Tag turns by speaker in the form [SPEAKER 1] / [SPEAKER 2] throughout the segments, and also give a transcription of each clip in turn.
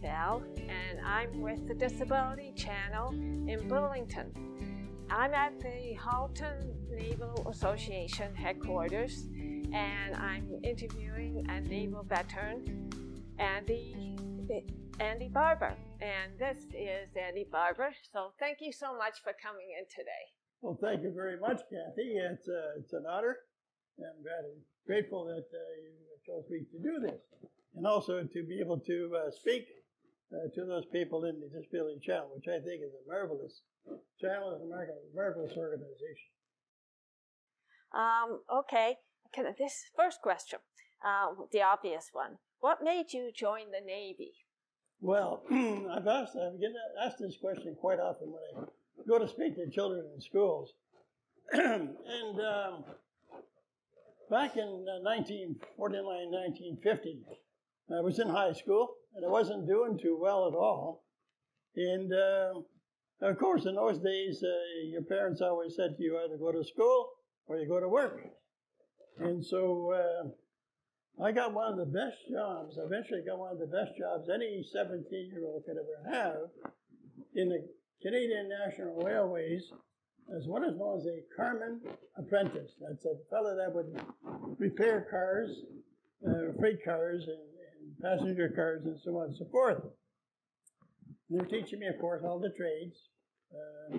[SPEAKER 1] Bell, and I'm with the Disability Channel in Burlington. I'm at the Halton Naval Association headquarters, and I'm interviewing a naval veteran, Andy, Andy Barber. And this is Andy Barber. So thank you so much for coming in today.
[SPEAKER 2] Well, thank you very much, Kathy. It's, uh, it's an honor. I'm grateful that uh, you chose me to do this and also to be able to uh, speak uh, to those people in the Disability Channel, which I think is a marvelous channel and a marvelous organization.
[SPEAKER 1] Um, okay, this first question, uh, the obvious one. What made you join the Navy?
[SPEAKER 2] Well, I've asked, I've asked this question quite often when I go to speak to children in schools. and um, back in 1949, uh, 1950, I was in high school and I wasn't doing too well at all. And uh, of course, in those days, uh, your parents always said to you either go to school or you go to work. And so uh, I got one of the best jobs. Eventually, got one of the best jobs any 17 year old could ever have in the Canadian National Railways as what is known as a carman apprentice. That's a fellow that would repair cars, uh, freight cars, and passenger cars and so on and so forth. And they're teaching me, of course, all the trades, uh,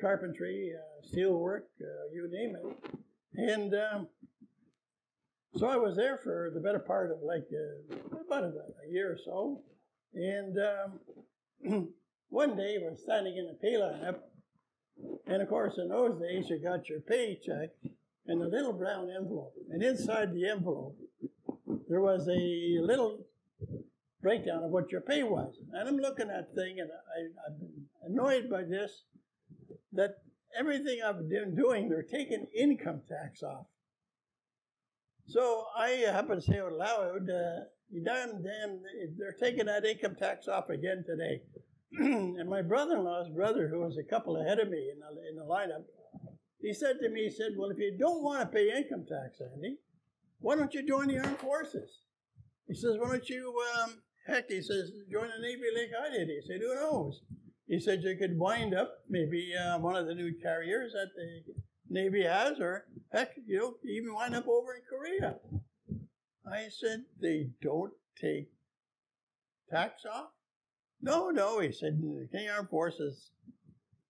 [SPEAKER 2] carpentry, uh, steel work, uh, you name it. And um, so I was there for the better part of like uh, about a, a, year or so. And um, one day was standing in the pay line and of course, in those days, you got your paycheck in a little brown envelope. And inside the envelope there was a little breakdown of what your pay was. And I'm looking at thing, and I, been annoyed by this that everything I've been doing, they're taking income tax off. So I happen to say out loud, uh, damn, damn, they're taking that income tax off again today. and my brother-in-law's brother, who was a couple ahead of me in the, in the lineup, he said to me, he said, well, if you don't want to pay income tax, Andy, why don't you join the armed forces? He says, why don't you, um, heck, he says, join the Navy like I did. He said, who knows? He said you could wind up maybe uh, one of the new carriers that the Navy has, or heck, you know, even wind up over in Korea. I said, they don't take tax off? No, no, he said, the King Armed Forces,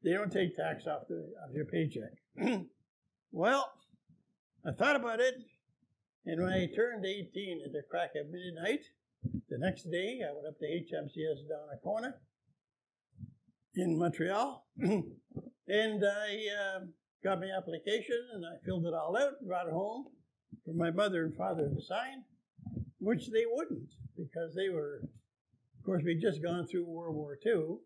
[SPEAKER 2] they don't take tax off, the, off your paycheck. well, I thought about it, and when I turned 18 at the crack of midnight, the next day I went up to HMCS down Donnacona in Montreal, and I uh, got my application and I filled it all out, brought it home for my mother and father to sign, which they wouldn't because they were, of course, we'd just gone through World War II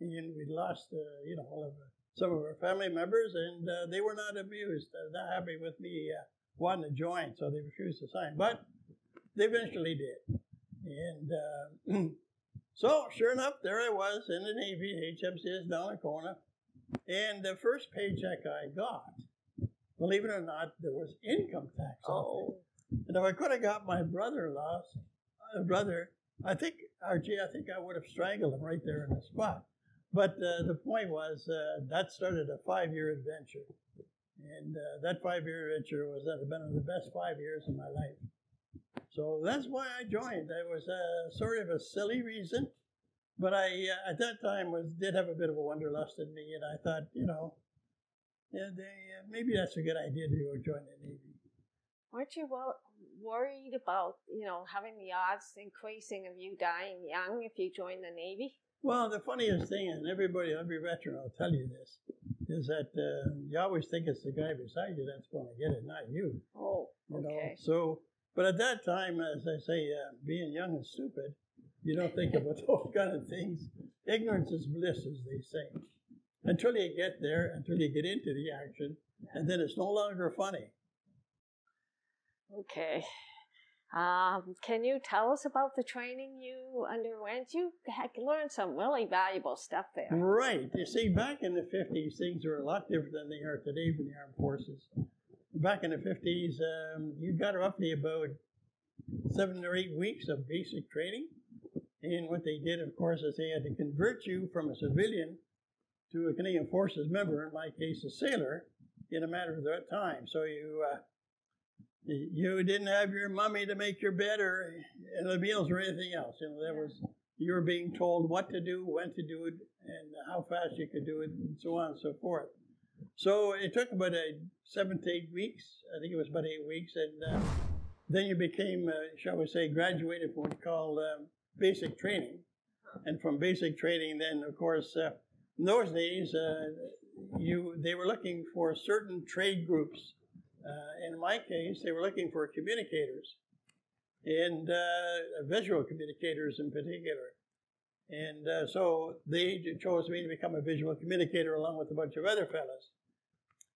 [SPEAKER 2] and we'd lost, uh, you know, all of some of our family members, and uh, they were not amused, uh, not happy with me uh, wanting to join, so they refused to sign. But they eventually did. And uh, so, sure enough, there I was in the Navy, HMCS Donnacona. And the first paycheck I got, believe it or not, there was income tax oh. And if I could have got my brother-in-law's uh, brother, I think, RG, I think I would have strangled him right there in the spot. But uh, the point was uh, that started a five-year adventure. And uh, that five year adventure was uh, been one of the best five years of my life. So that's why I joined. It was a, sort of a silly reason, but I uh, at that time was did have a bit of a wanderlust in me, and I thought, you know, yeah, they, uh, maybe that's a good idea to go join the Navy.
[SPEAKER 1] Weren't you well worried about you know having the odds increasing of you dying young if you join the Navy?
[SPEAKER 2] Well, the funniest thing, and everybody, every veteran will tell you this, is that uh, you always think it's the guy beside you that's going to get it, not you.
[SPEAKER 1] Oh, okay. You know?
[SPEAKER 2] So, but at that time, as I say, uh, being young and stupid, you don't think about those kind of things. Ignorance is bliss, as they say. Until you get there, until you get into the action, and then it's no longer funny.
[SPEAKER 1] Okay. Um, can you tell us about the training you underwent? You learned some really valuable stuff there.
[SPEAKER 2] Right. You see, back in the 50s, things were a lot different than they are today for the armed forces. Back in the 50s, um, you got roughly about seven or eight weeks of basic training. And what they did, of course, is they had to convert you from a civilian to a Canadian Forces member, in my case, a sailor, in a matter of that time. So you uh, you didn't have your mummy to make your bed or the meals or anything else. You know, that was you were being told what to do, when to do it, and how fast you could do it, and so on and so forth. So it took about a seven to eight weeks. I think it was about eight weeks, and uh, then you became, uh, shall we say, graduated from what's called um, basic training. And from basic training, then of course, uh, in those days, uh, you they were looking for certain trade groups. Uh, in my case, they were looking for communicators, and uh, visual communicators in particular. And uh, so they chose me to become a visual communicator along with a bunch of other fellows.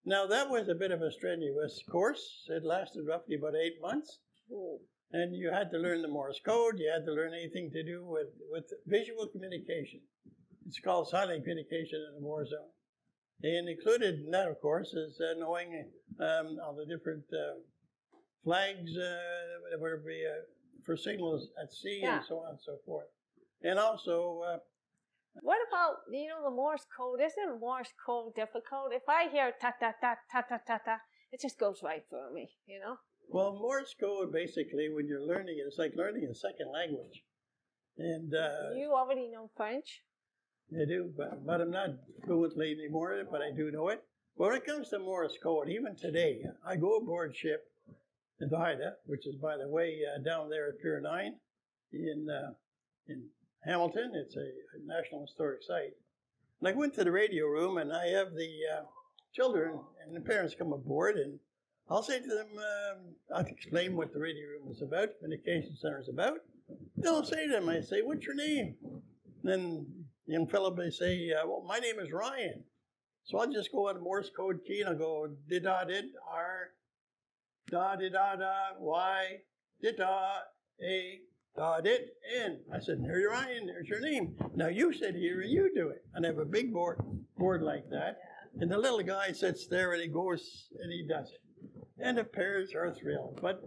[SPEAKER 2] Now, that was a bit of a strenuous course. It lasted roughly about eight months. And you had to learn the Morse code. You had to learn anything to do with, with visual communication. It's called silent communication in the war zone. And included in that, of course, is uh, knowing um, all the different uh, flags, uh, be uh, for signals at sea yeah. and so on and so forth. And also, uh,
[SPEAKER 1] what about you know the Morse code? Isn't Morse code difficult? If I hear ta ta ta ta ta ta ta, it just goes right through me, you know.
[SPEAKER 2] Well, Morse code basically, when you're learning it, it's like learning a second language. And uh,
[SPEAKER 1] you already know French.
[SPEAKER 2] I do, but, but I'm not fluently anymore. But I do know it. But when it comes to Morse code, even today, I go aboard ship in Haida, which is, by the way, uh, down there at Pier Nine in uh, in Hamilton. It's a, National Historic Site. And I went to the radio room, and I have the uh, children and the parents come aboard, and I'll say to them, um, I'll explain what the radio room is about, communication center is about. Then I'll say to them, I say, what's your name? And then the young fellow may say, uh, well, my name is Ryan. So I'll just go on Morse code key and I'll go did da did R da did da da Y da A da did N. I said, there you're Ryan, there's your name. Now you sit here and you do it. And I have a big board board like that. And the little guy sits there and he goes and he does it and the parents are thrilled. But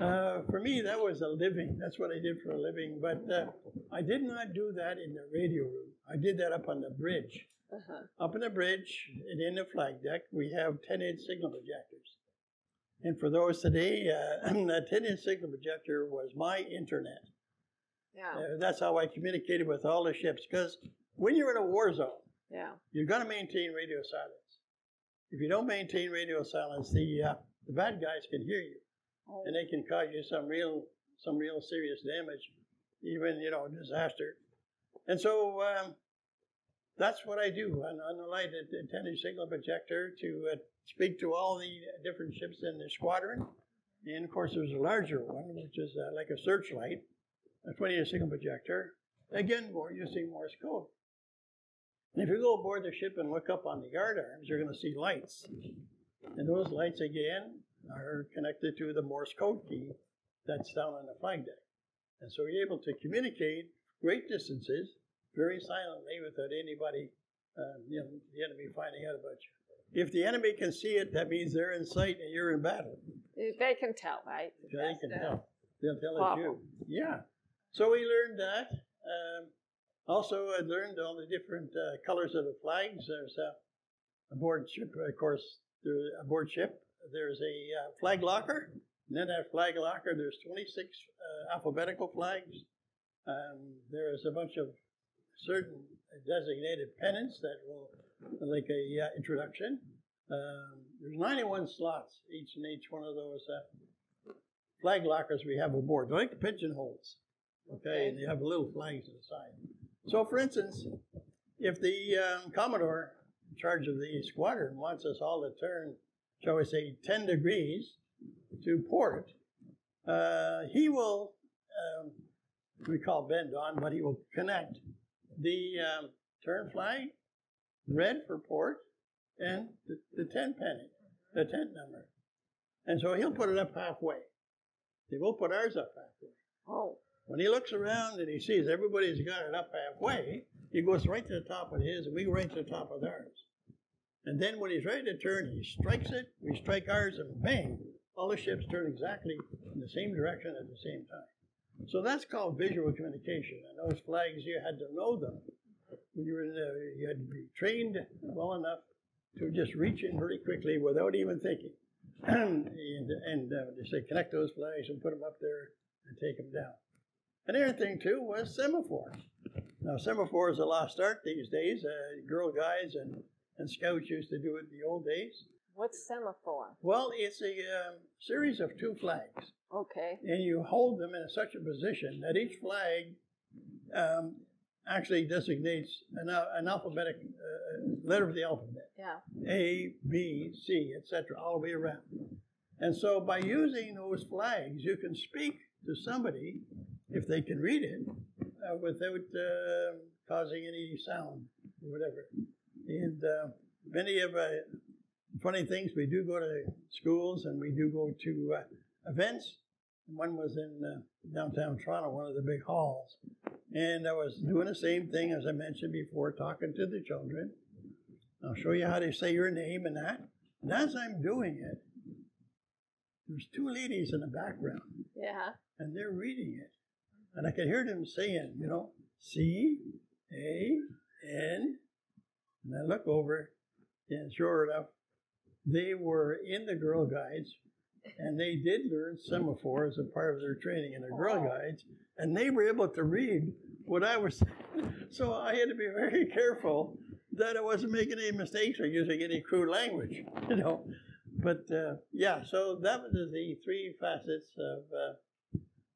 [SPEAKER 2] uh, for me, that was a living. That's what I did for a living. But uh, I did not do that in the radio room. I did that up on the bridge. Uh-huh. Up on the bridge and in the flag deck, we have 10 inch signal projectors. And for those today, uh, that 10 inch signal projector was my internet. Yeah. Uh, that's how I communicated with all the ships. Because when you're in a war zone, yeah. you're going to maintain radio silence. If you don't maintain radio silence, the uh, the bad guys can hear you, oh. and they can cause you some real some real serious damage, even you know disaster. And so um, that's what I do on, on the light antenna signal projector to uh, speak to all the different ships in the squadron. And of course, there's a larger one, which is uh, like a searchlight, a 20 inch signal projector. Again, more using Morse code. And if you go aboard the ship and look up on the yard arms, you're going to see lights. And those lights again are connected to the Morse code key that's down on the flag deck. And so you're able to communicate great distances very silently without anybody, uh, you know, the enemy finding out about you. If the enemy can see it, that means they're in sight and you're in battle.
[SPEAKER 1] They can tell, right?
[SPEAKER 2] They That's can the tell. They'll tell it you. Yeah. So we learned that. Um, also, I learned all the different uh, colors of the flags. There's a, aboard ship, of course, there, aboard ship, there's a uh, flag locker. And in that flag locker, there's 26 uh, alphabetical flags. Um, there's a bunch of certain designated pennants that will, like a uh, introduction. Um, there's 91 slots each in each one of those uh, flag lockers we have aboard. They're like the pigeonholes. Okay, and they have little flags on the side. So, for instance, if the um, Commodore in charge of the squadron wants us all to turn, shall we say, 10 degrees to port, uh, he will, um, we call bend on, but he will connect the um, turn flag, red for port, and the, the 10 penny, the tent number. And so he'll put it up halfway. He will put ours up halfway. Oh. When he looks around and he sees everybody's got it up halfway, he goes right to the top of his, and we go right to the top of ours. And then when he's ready to turn, he strikes it, we strike ours, and bang, all the ships turn exactly in the same direction at the same time. So that's called visual communication. And those flags, you had to know them. When you were in the, you had to be trained well enough to just reach in very quickly without even thinking. and and uh, they say connect those flags and put them up there and take them down. And the other thing too was semaphores. Now semaphores are a lost art these days. Uh, Girl Guides and, and Scouts used to do it in the old days.
[SPEAKER 1] What's semaphore?
[SPEAKER 2] Well, it's a um, series of two flags.
[SPEAKER 1] Okay.
[SPEAKER 2] And you hold them in such a position that each flag um, actually designates an, an alphabetic uh, letter of the alphabet.
[SPEAKER 1] Yeah.
[SPEAKER 2] A, B, C, etc., all the way around. And so by using those flags, you can speak to somebody, if they can read it, uh, without uh, causing any sound or whatever. And uh, many of uh, funny things, we do go to schools and we do go to uh, events. One was in uh, downtown Toronto, one of the big halls. And I was doing the same thing as I mentioned before, talking to the children. I'll show you how to say your name and that. And as I'm doing it, there's two ladies in the background.
[SPEAKER 1] Yeah.
[SPEAKER 2] And they're reading it. And I could hear them saying, you know, C A N. And I look over, and sure enough, they were in the Girl Guides, and they did learn semaphore as a part of their training in the Girl Guides, and they were able to read what I was saying. So I had to be very careful that I wasn't making any mistakes or using any crude language, you know. But uh, yeah, so that was the three facets of uh,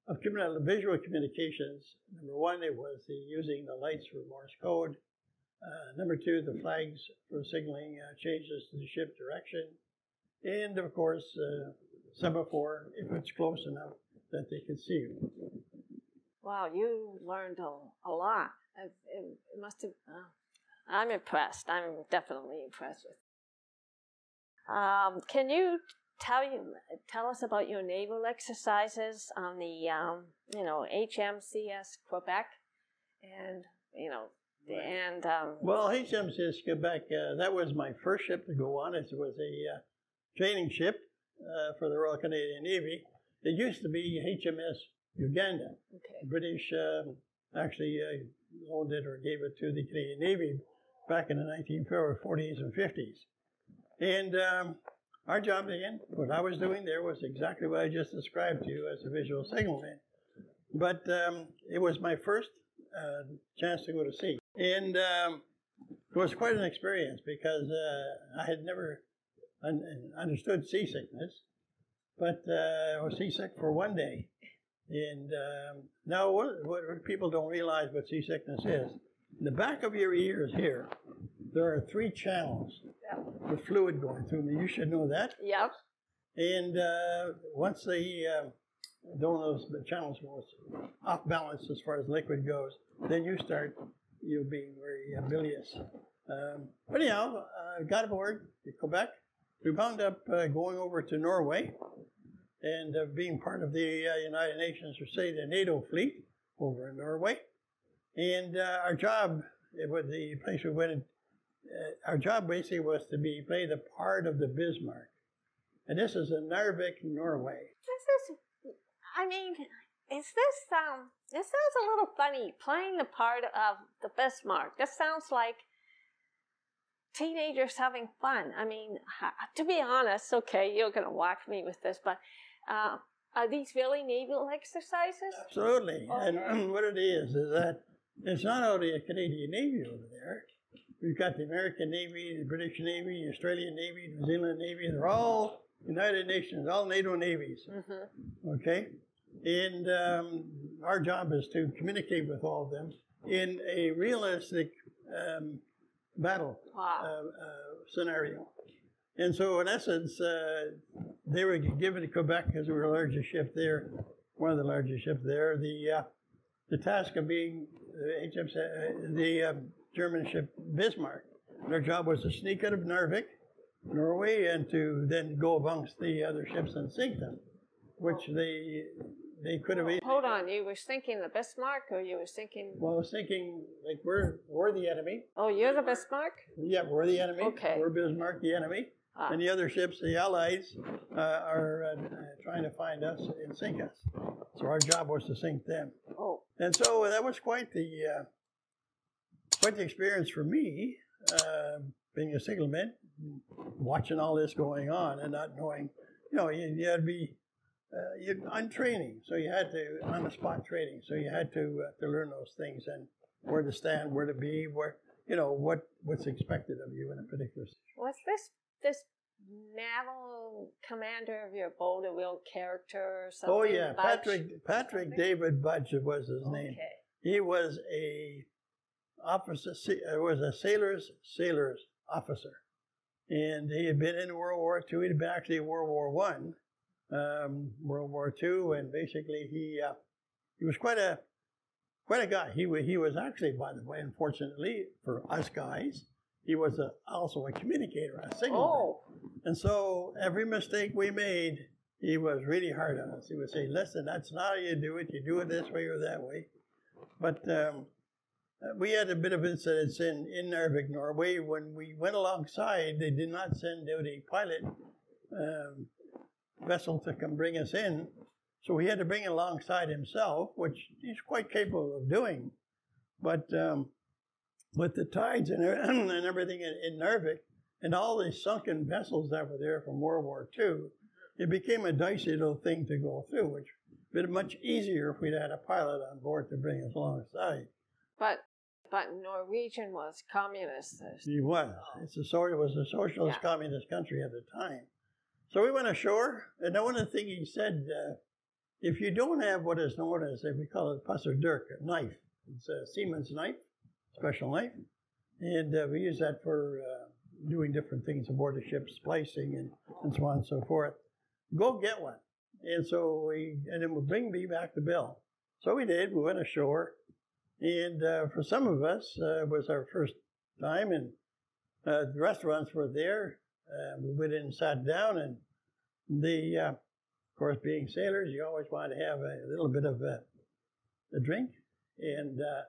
[SPEAKER 2] of visual communications. Number one, it was the using the lights for Morse code. Uh, number two, the flags for signaling uh, changes to the ship direction. And of course, uh, semaphore if it's close enough that they can see you.
[SPEAKER 1] Wow, you learned a, a lot. It, it, must have. Uh, I'm impressed. I'm definitely impressed with. Um, can you tell you tell us about your naval exercises on the um, you know HMCS Quebec, and you know Right. And um,
[SPEAKER 2] well, HMCS Quebec, uh, that was my first ship to go on. It was a uh, training ship uh, for the Royal Canadian Navy. It used to be HMS Uganda.
[SPEAKER 1] Okay.
[SPEAKER 2] British um, actually uh, owned it or gave it to the Canadian Navy back in the 1940s and 50s. And um, our job again, what I was doing there was exactly what I just described to you as a visual signalman. But um, it was my first uh, chance to go to sea. And um, it was quite an experience because uh, I had never un- understood seasickness, but uh, I was seasick for one day. And um, now, what, what, people don't realize what seasickness is, in the back of your ears here, there are three channels yep. with fluid going through them. You should know that.
[SPEAKER 1] Yep.
[SPEAKER 2] And uh, once the uh, one of those channels goes off balance as far as liquid goes, then you start you being very uh, bilious. Um, but anyhow, uh, got aboard to Quebec. We wound up uh, going over to Norway and uh, being part of the uh, United Nations, or say the NATO fleet over in Norway. And our job, it was the place we went, in, our job basically was to be play the part of the Bismarck. And this is in Narvik, Norway.
[SPEAKER 1] This is, I mean, is this um this sounds a little funny playing the part of the Bismarck. This sounds like teenagers having fun. I mean, to be honest, okay, you're going to whack me with this, but uh, are these really naval exercises?
[SPEAKER 2] Absolutely. Okay. And what it is is that it's not only a Canadian Navy over there. We've got the American Navy, the British Navy, the Australian Navy, New Zealand Navy. They're all United Nations, all NATO navies. Mm-hmm. Okay? And um, our job is to communicate with all of them in a realistic um, battle wow. uh, uh, scenario. And so, in essence, uh, they were given to Quebec because we were the largest ship there, one of the largest ships there. The uh, the task of being the, uh, the German ship Bismarck. Their job was to sneak out of Narvik, Norway, and to then go amongst the other ships and sink them, which they they could have.
[SPEAKER 1] Hold on, you were thinking the Bismarck, or you were thinking?
[SPEAKER 2] Well, I was thinking like we're we're the enemy.
[SPEAKER 1] Oh, you're the Bismarck.
[SPEAKER 2] Yeah, we're the enemy.
[SPEAKER 1] Okay.
[SPEAKER 2] We're Bismarck, the enemy.
[SPEAKER 1] Ah.
[SPEAKER 2] And the other ships, the Allies, uh, are uh, trying to find us and sink us. So our job was to sink them.
[SPEAKER 1] Oh,
[SPEAKER 2] And so that was quite the uh, quite the experience for me, uh, being a signalman, watching all this going on and not knowing. You know, you, you had to be uh, you on training, so you had to on the spot training, so you had to uh, to learn those things and where to stand, where to be, where you know what what's expected of you in a particular. situation.
[SPEAKER 1] was this this naval commander of your a real character or something?
[SPEAKER 2] Oh yeah,
[SPEAKER 1] Budge?
[SPEAKER 2] Patrick Patrick
[SPEAKER 1] something?
[SPEAKER 2] David Budge was his name.
[SPEAKER 1] Okay.
[SPEAKER 2] He was a officer. uh, Was a sailor's sailor's officer, and he had been in World War II. He'd been actually in World War One, um, World War Two, and basically he uh, he was quite a quite a guy. He wa- he was actually, by the way, unfortunately for us guys, he was a, also a communicator, a signalman.
[SPEAKER 1] Oh,
[SPEAKER 2] And so every mistake we made, he was really hard on us. He would say, listen, that's not how you do it. You do it this way or that way. But um, uh, we had a bit of incidents in, in Narvik, Norway. When we went alongside, they did not send out a pilot um, vessel to come bring us in. So he had to bring it alongside himself, which he's quite capable of doing. But um, with the tides and, and everything in, in Narvik, and all these sunken vessels that were there from World War II, it became a dicey little thing to go through, which would have been much easier if we'd had a pilot on board to bring us alongside.
[SPEAKER 1] but but Norwegian was communist.
[SPEAKER 2] He was. It's a sort. It was a socialist
[SPEAKER 1] Yeah.
[SPEAKER 2] communist country at the time. So we went ashore, and the one of the thing he said, uh, if you don't have what is known as, if we call it pusser dirk, a knife. It's a seaman's knife, special knife, and uh, we use that for uh, doing different things aboard the ship, splicing and, and so on and so forth. Go get one. And so we, and then we'll bring me back the bill. So we did. We went ashore, and uh, for some of us, uh, it was our first time, and uh, the restaurants were there. Uh, we went in and sat down, and the, uh, of course, being sailors, you always want to have a little bit of a, a drink, and uh,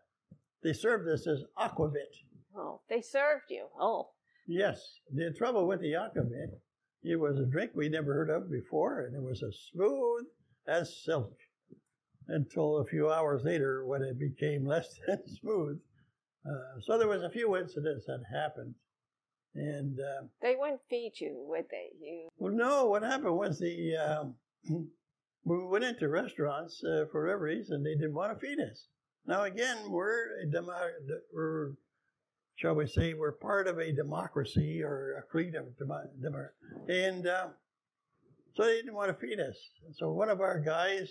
[SPEAKER 2] they served us as aquavit.
[SPEAKER 1] Oh, they served you. Oh,
[SPEAKER 2] Yes, the trouble with the aquavit, it was a drink we never heard of before, and it was as smooth as silk. Until a few hours later, when it became less than smooth. Uh, so there was a few incidents that happened, and uh,
[SPEAKER 1] they wouldn't feed you, would they? You.
[SPEAKER 2] well, no, what happened was the um, we went into restaurants uh, for whatever reason they didn't want to feed us. Now again, we're a demo- we're shall we say we're part of a democracy or a freedom demo- demo- and uh, so they didn't want to feed us. And so one of our guys,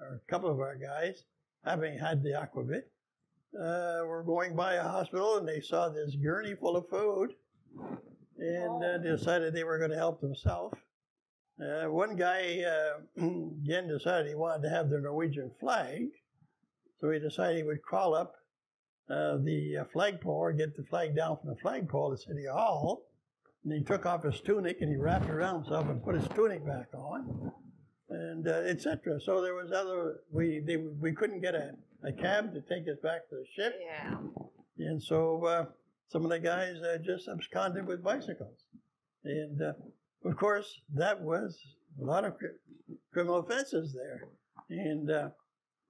[SPEAKER 2] or a couple of our guys, having had the aquavit, uh, were going by a hospital and they saw this gurney full of food and uh, decided they were going to help themselves. Uh, one guy uh, again decided he wanted to have the Norwegian flag, so he decided he would crawl up uh, the uh, flagpole or get the flag down from the flagpole to City Hall. And he took off his tunic and he wrapped it around himself and put his tunic back on, and uh, etc. So there was other we they, we couldn't get a, a cab to take us back to the ship.
[SPEAKER 1] Yeah.
[SPEAKER 2] And so uh, some of the guys uh, just absconded with bicycles. And uh, of course, that was a lot of cri- criminal offenses there. And uh,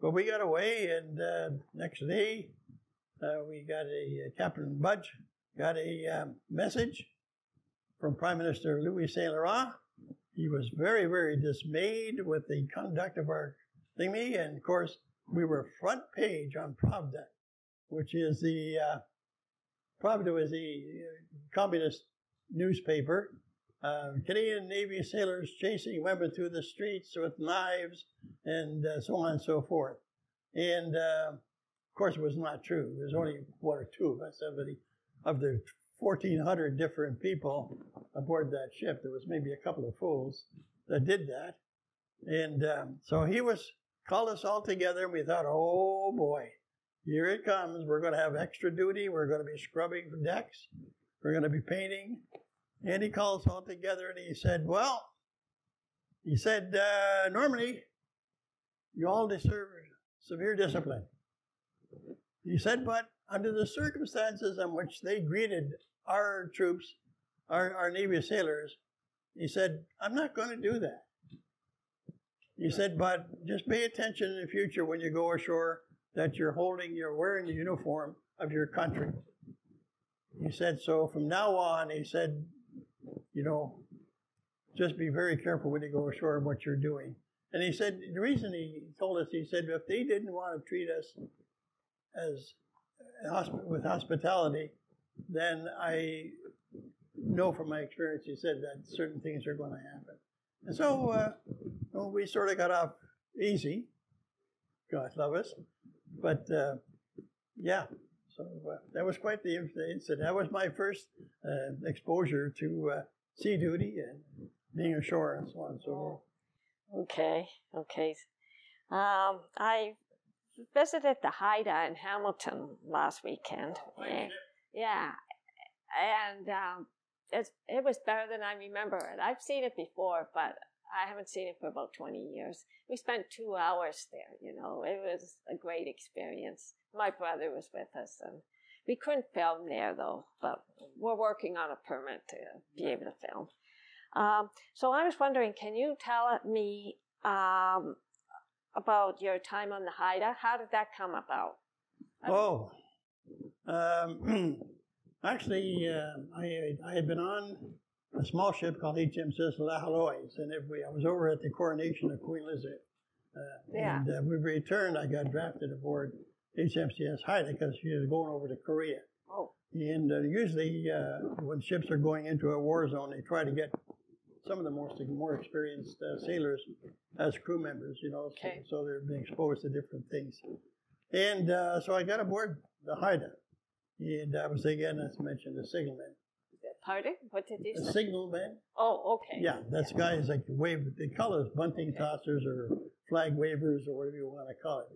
[SPEAKER 2] but we got away, and uh, next day uh, we got a Captain Budge got a um, message from Prime Minister Louis Saint Laurent. He was very, very dismayed with the conduct of our thingy, and of course, we were front page on Pravda which is the uh, Pravda was the uh, communist newspaper. Uh, Canadian Navy sailors chasing women through the streets with knives and uh, so on and so forth. And uh, of course, it was not true. There was only one or two of us of the, of the 1,400 different people aboard that ship. There was maybe a couple of fools that did that. And um, so he was called us all together, and we thought, oh boy, here it comes. We're going to have extra duty. We're going to be scrubbing decks. We're going to be painting. And he called us all together and he said, Well, he said, uh, normally you all deserve severe discipline. He said, But under the circumstances in which they greeted our troops, our, our Navy sailors, He said, I'm not going to do that. He said, but just pay attention in the future when you go ashore that you're holding, you're wearing the uniform of your country. He said, so from now on, he said, you know, just be very careful when you go ashore and what you're doing. And he said, the reason he told us, he said, if they didn't want to treat us as with hospitality, then I know from my experience, he said that certain things are going to happen. And so uh, well, we sort of got off easy. God love us. But uh, yeah, so uh, that was quite the incident. That was my first uh, exposure to uh, sea duty and being ashore and so on and so forth.
[SPEAKER 1] Okay, okay. Um, I visited the Haida in Hamilton last weekend. And, yeah, and um, it's, it was better than I remember it. I've seen it before, but I haven't seen it for about 20 years. We spent two hours there, you know. It was a great experience. My brother was with us, and we couldn't film there, though, but we're working on a permit to be able to film. Um, so I was wondering, can you tell me um, about your time on the Haida? How did that come about?
[SPEAKER 2] Oh, um, actually, uh, I, I had been on a small ship called HMCS La Hulloise, and if we, I was over at the coronation of Queen Elizabeth. Uh, yeah. And uh, we returned, I got drafted aboard HMCS Haida because she was going over to Korea.
[SPEAKER 1] Oh.
[SPEAKER 2] And uh, usually, uh, when ships are going into a war zone, they try to get some of the most more experienced uh, sailors as crew members, you know,
[SPEAKER 1] okay.
[SPEAKER 2] so, so, they're being exposed to different things. And uh, so I got aboard the Haida, and I was again, as mentioned, the signalman.
[SPEAKER 1] Pardon? What did you
[SPEAKER 2] a
[SPEAKER 1] say?
[SPEAKER 2] signalman.
[SPEAKER 1] Oh, okay.
[SPEAKER 2] Yeah, that's guys like wave. They call us bunting okay. tossers or flag wavers or whatever you want to call it.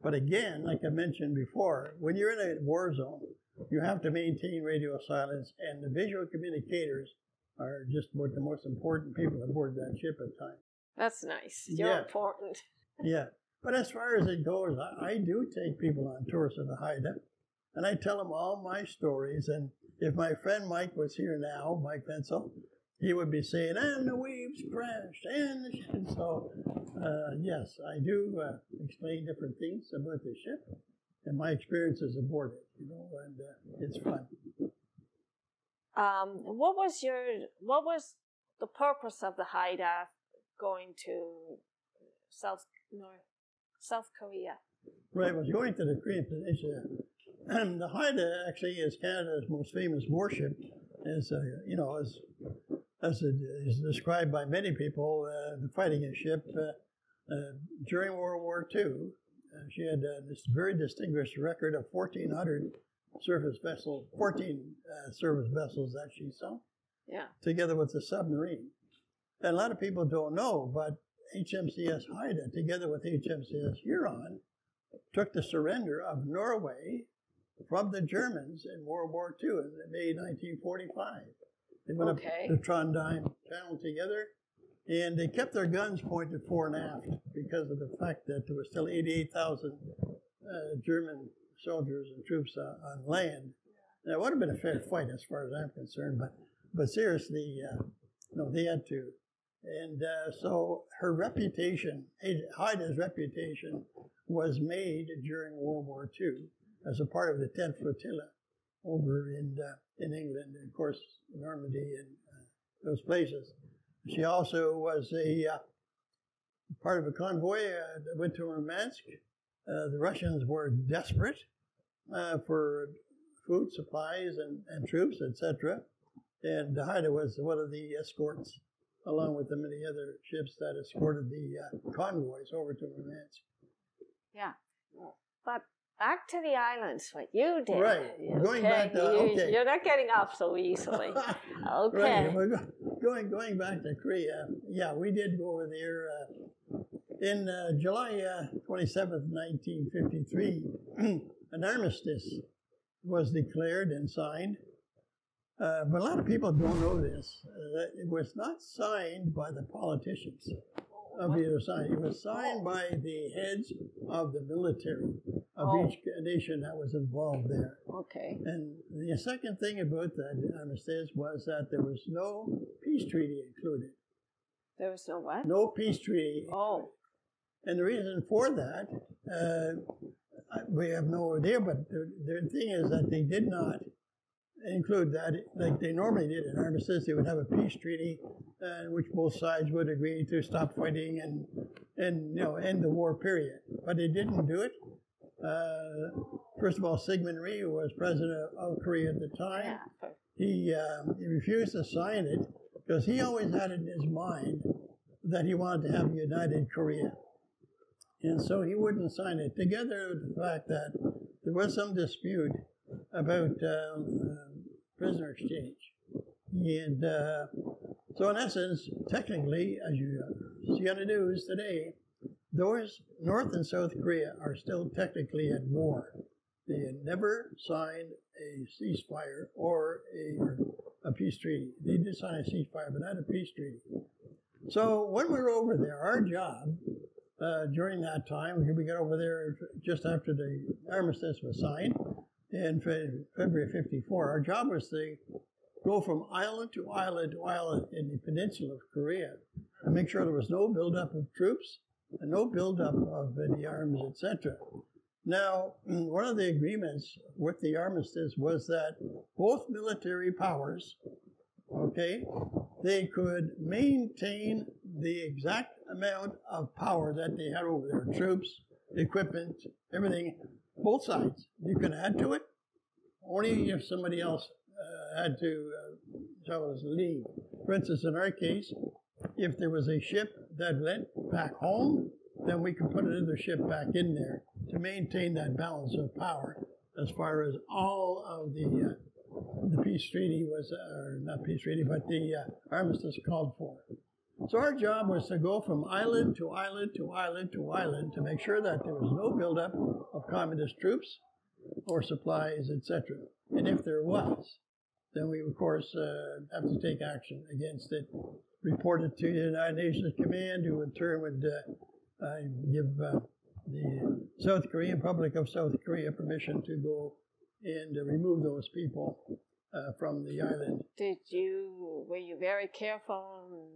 [SPEAKER 2] But again, like I mentioned before, when you're in a war zone, you have to maintain radio silence, and the visual communicators are just what the most important people aboard that ship at times.
[SPEAKER 1] That's nice. You're yeah. important.
[SPEAKER 2] yeah. But as far as it goes, I, I do take people on tours of the Haida, and I tell them all my stories. And if my friend Mike was here now, Mike Vensel, he would be saying, and the waves crashed, and the ship. So, uh, yes, I do uh, explain different things about the ship and my experiences aboard it, you know, and uh, it's fun.
[SPEAKER 1] Um, what was your what was the purpose of the Haida going to South North South Korea?
[SPEAKER 2] Right, was going to the Korean Peninsula. the Haida actually is Canada's most famous warship, as uh, you know, as as it is described by many people, uh, the fighting a ship uh, uh, during World War II. Uh, she had this very distinguished record of 1,400 surface vessels, 14 uh, surface vessels that she sunk.
[SPEAKER 1] Yeah.
[SPEAKER 2] Together with the submarine. And a lot of people don't know, but HMCS Haida, together with HMCS Huron, took the surrender of Norway from the Germans in World War II in May 1945. They went
[SPEAKER 1] okay.
[SPEAKER 2] up the Trondheim Channel together, and they kept their guns pointed fore and aft because of the fact that there were still 88,000 uh, German soldiers and troops uh, on land. Now, it would have been a fair fight as far as I'm concerned, but but seriously, uh, no, they had to. And uh, so her reputation, Haida's reputation, was made during World War II as a part of the 10th Flotilla over in uh, in England, and of course Normandy and uh, those places. She also was a uh, part of a convoy that went to Murmansk uh, the Russians were desperate uh, for food supplies and, and troops, etc. And Haida was one of the escorts, along with the many other ships that escorted the uh, convoys over to Murmansk.
[SPEAKER 1] Yeah, but back to the islands, what you did.
[SPEAKER 2] Right, okay. going back to okay.
[SPEAKER 1] You, are not getting off so easily. okay.
[SPEAKER 2] Right. Going going back to Korea, yeah, we did go over there. Uh, in uh, July uh, 27th, 1953, an armistice was declared and signed. Uh, but a lot of people don't know this. Uh, it was not signed by the politicians of either side. It was signed by the heads of the military of
[SPEAKER 1] Oh.
[SPEAKER 2] each nation that was involved there.
[SPEAKER 1] Okay.
[SPEAKER 2] And the second thing about that armistice was that there was no peace treaty included.
[SPEAKER 1] There was no what?
[SPEAKER 2] No peace treaty.
[SPEAKER 1] Oh,
[SPEAKER 2] And the reason for that, uh, we have no idea, but the, the thing is that they did not include that like they normally did in armistice. They would have a peace treaty uh, in which both sides would agree to stop fighting and, and you know, end the war period. But they didn't do it. Uh, first of all, Syngman Rhee, who was president of Korea at the time, he, um, he refused to sign it because he always had it in his mind that he wanted to have a united Korea. And so he wouldn't sign it, together with the fact that there was some dispute about um, prisoner exchange. And uh, so, in essence, technically, as you see on the news today, those North and South Korea are still technically at war. They never signed a ceasefire or a, a peace treaty. They did sign a ceasefire, but not a peace treaty. So when we were over there, our job uh, during that time, we got over there just after the armistice was signed in Fe- February 54. Our job was to go from island to island to island in the peninsula of Korea and make sure there was no buildup of troops and no buildup of any arms, etc. Now, one of the agreements with the armistice was that both military powers, okay, they could maintain the exact amount of power that they had over their troops, equipment, everything, both sides. You can add to it only if somebody else uh, had to uh, tell us leave. For instance, in our case, if there was a ship that went back home, then we could put another ship back in there to maintain that balance of power as far as all of the uh, the peace treaty was, uh, or not peace treaty, but the uh, armistice called for. So our job was to go from island to island to island to island to make sure that there was no buildup of communist troops or supplies, etc. And if there was, then we of course uh, have to take action against it, report it to the United Nations Command, who in turn would uh, uh, give uh, the South Korean Republic of South Korea permission to go and remove those people uh, from the island.
[SPEAKER 1] Did you were you very careful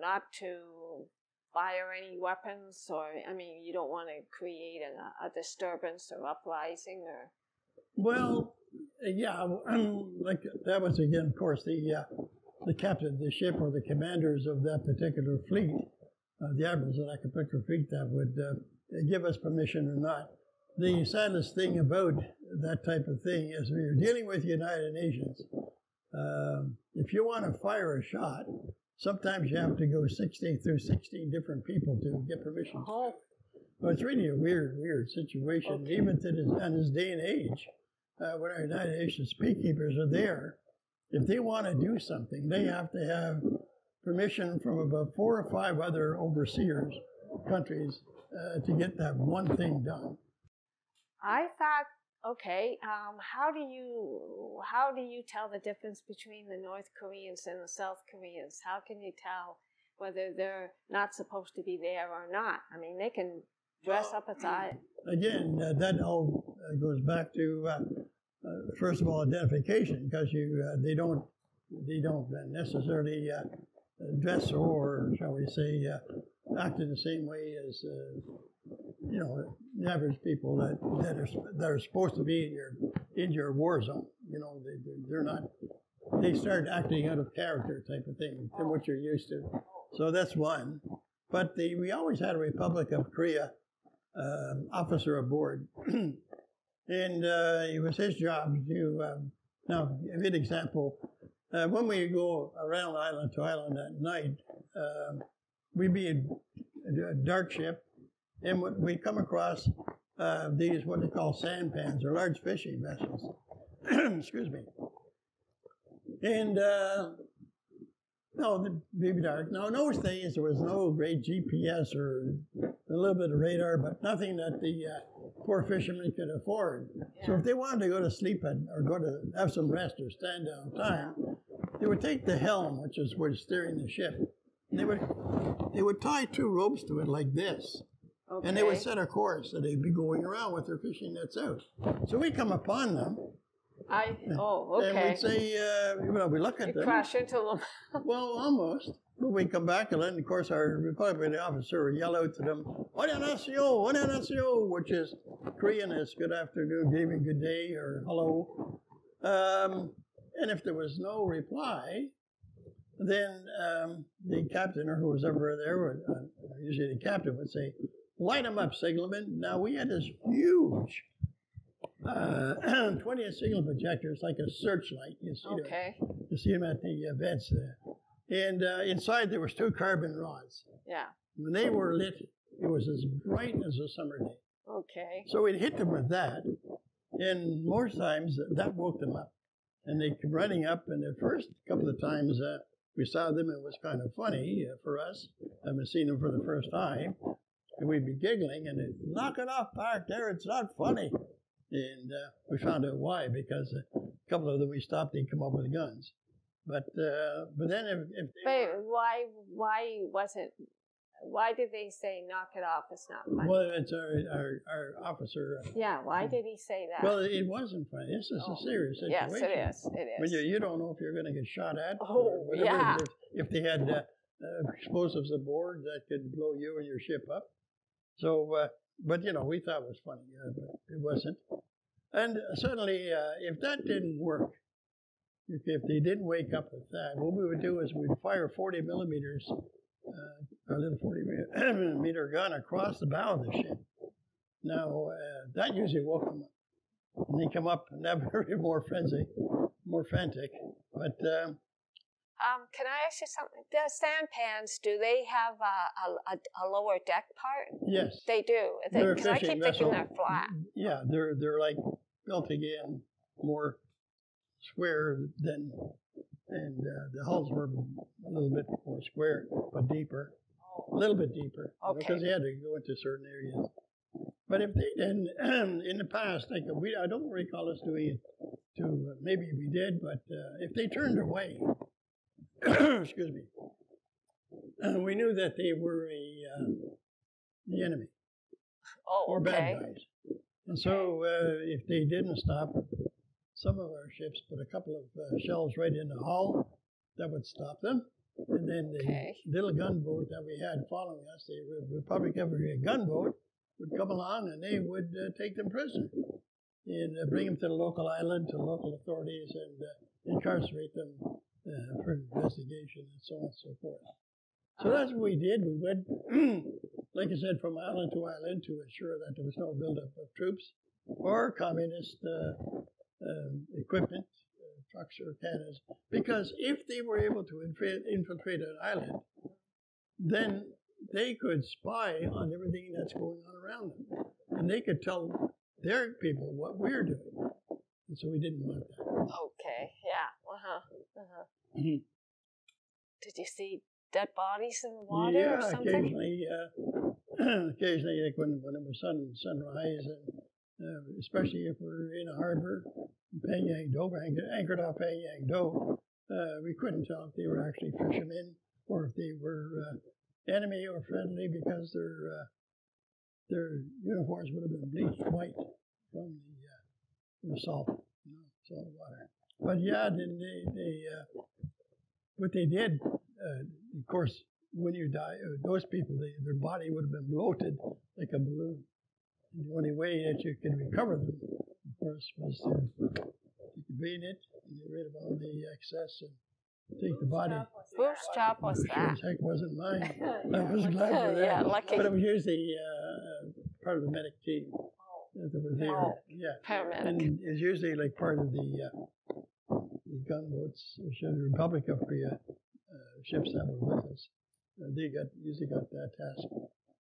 [SPEAKER 1] not to fire any weapons, or I mean, you don't want to create a, a disturbance or uprising, or
[SPEAKER 2] Well, yeah, like that was again, of course, the uh, the captain of the ship or the commanders of that particular fleet, uh, the admirals of that particular fleet, that would uh, give us permission or not. The saddest thing about that type of thing is when you're dealing with the United Nations, um, if you want to fire a shot, sometimes you have to go 16 through 16 different people to get permission.
[SPEAKER 1] oh,
[SPEAKER 2] Well, it's really a weird, weird situation,
[SPEAKER 1] Okay.
[SPEAKER 2] even to this, in this day and age, uh, when our United Nations peacekeepers are there. If they want to do something, they have to have permission from about four or five other overseers, countries, uh, to get that one thing done.
[SPEAKER 1] I thought, okay, um, how do you how do you tell the difference between the North Koreans and the South Koreans? How can you tell whether they're not supposed to be there or not? I mean, they can dress up as I.
[SPEAKER 2] Again, uh, that all uh, goes back to uh, uh, first of all identification, because you uh, they don't they don't necessarily uh, dress or shall we say uh, act in the same way as uh, you know the average people that that are that are supposed to be in your in your war zone. You know they they're- not. They start acting out of character type of thing than what you're used to. So that's one. But the, we always had a Republic of Korea um, officer aboard, and uh, it was his job to. Um, now, a good example. Uh, when we go around island to island at night, um we'd be in a dark ship, and we- come across uh, these what they call sampans or large fishing vessels. Excuse me. And uh, no, the baby dark. Now, in those days, there was no great GPS or a little bit of radar, but nothing that the uh, poor fishermen could afford. So if they wanted to go to sleep and, or go to have some rest or stand down time, they would take the helm, which is what's steering the ship, They would they would tie two ropes to it like this,
[SPEAKER 1] Okay.
[SPEAKER 2] and they would set a course, and they'd be going around with their fishing nets out. So we'd come upon them,
[SPEAKER 1] I oh okay.
[SPEAKER 2] and we'd say, uh, you know, we look at
[SPEAKER 1] you
[SPEAKER 2] them.
[SPEAKER 1] crash into them.
[SPEAKER 2] Well, almost. But we'd come back and then, of course, our Republican officer would yell out to them, "Annyeonghaseyo, annyeonghaseyo," which is Korean is good afternoon, good evening, good day, or hello. Um, and if there was no reply, then um, the captain or who was ever there, would, uh, usually the captain, would say, "Light them up, signalman." Now we had this huge. Uh, 20 signal It's like a searchlight. You see them
[SPEAKER 1] Okay.
[SPEAKER 2] you see them at the events there. And uh, inside there was two carbon rods.
[SPEAKER 1] Yeah.
[SPEAKER 2] When they were lit, it was as bright as a summer day.
[SPEAKER 1] Okay.
[SPEAKER 2] So we'd hit them with that, and more times that woke them up. And they came running up, and the first couple of times uh, we saw them, it was kind of funny uh, for us. I've been seen them for the first time, and we'd be giggling, and they'd, knock it off back there, it's not funny. And uh, we found out why, because a couple of them we stopped, they'd come up with guns. But uh, but then if, if they
[SPEAKER 1] Wait, why why was it? Why did they say knock it off? It's not funny.
[SPEAKER 2] well, it's our our, our officer.
[SPEAKER 1] yeah. Why did he say that?
[SPEAKER 2] Well, it wasn't funny. This is
[SPEAKER 1] Oh.
[SPEAKER 2] a serious situation.
[SPEAKER 1] yes, it is. It is.
[SPEAKER 2] you, you don't know if you're going to get shot at.
[SPEAKER 1] Oh, yeah.
[SPEAKER 2] If, if they had uh, uh, explosives aboard that could blow you and your ship up. So, uh, but you know, we thought it was funny, uh, but it wasn't. And suddenly, uh, if that didn't work, if, if they didn't wake up with that, what we would do is we'd fire 40 millimeters, uh, a little 40 millimeter gun across the bow of the ship. Now, uh, that usually woke them up. And they come up and they're more frenzy, more frantic. But um,
[SPEAKER 1] Um, can I ask you something? The sampans, do they have a, a, a, lower deck part?
[SPEAKER 2] yes,
[SPEAKER 1] They do. They,
[SPEAKER 2] They're a
[SPEAKER 1] 'cause I keep thinking they're flat.
[SPEAKER 2] yeah, they're they're like built again, more square than, and uh, the hulls were a little bit more square but deeper, a little bit deeper,
[SPEAKER 1] Okay.
[SPEAKER 2] because they had to go into certain areas. But if they didn't, in the past, like we, I don't recall us doing it. To maybe we did, but uh, if they turned away, excuse me, uh, we knew that they were a um, the enemy
[SPEAKER 1] Oh,
[SPEAKER 2] or
[SPEAKER 1] okay.
[SPEAKER 2] bad guys. And so uh, if they didn't stop, some of our ships put a couple of uh, shells right in the hull that would stop them. And then the
[SPEAKER 1] Okay.
[SPEAKER 2] little gunboat that we had following us, the Re- Republic of Korea gunboat, would come along and they would uh, take them prisoner and uh, bring them to the local island, to local authorities, and uh, incarcerate them uh, for investigation and so on and so forth. So that's what we did. We went, like I said, from island to island to ensure that there was no buildup of troops or communist uh, um, equipment, uh, trucks or cannons. Because if they were able to infra- infiltrate an island, then they could spy on everything that's going on around them. And they could tell their people what we're doing. And so we didn't want that.
[SPEAKER 1] Okay. Yeah. Uh-huh. Uh huh.
[SPEAKER 2] Mhm.
[SPEAKER 1] Did you see dead bodies in the water
[SPEAKER 2] yeah,
[SPEAKER 1] or something?
[SPEAKER 2] occasionally, uh, occasionally, like when when it was sun sunrise, and uh, especially if we're in a harbor, Pengyang Do, anchored, off Pengyang Do, uh, we couldn't tell if they were actually fishermen or if they were uh, enemy or friendly because their uh, their uniforms would have been bleached white from the, uh, from the salt, you know, salt water. But yeah, then they they uh, what they did, uh, of course, when you die, uh, those people, they, their body would have been bloated like a balloon. And the only way that you could recover them, of course, was to a bayonet and get rid of all the excess and take the body.
[SPEAKER 1] Whose job was
[SPEAKER 2] Sure
[SPEAKER 1] that?
[SPEAKER 2] as heck wasn't mine. I was glad for that.
[SPEAKER 1] yeah, lucky.
[SPEAKER 2] But it was usually uh, part of the medic team that were there.
[SPEAKER 1] Oh.
[SPEAKER 2] Yeah.
[SPEAKER 1] Paramedic.
[SPEAKER 2] And it's usually like part of the, uh, the gunboats, or should- the Republic of Korea uh, ships that were with us. Uh, they got usually got that task,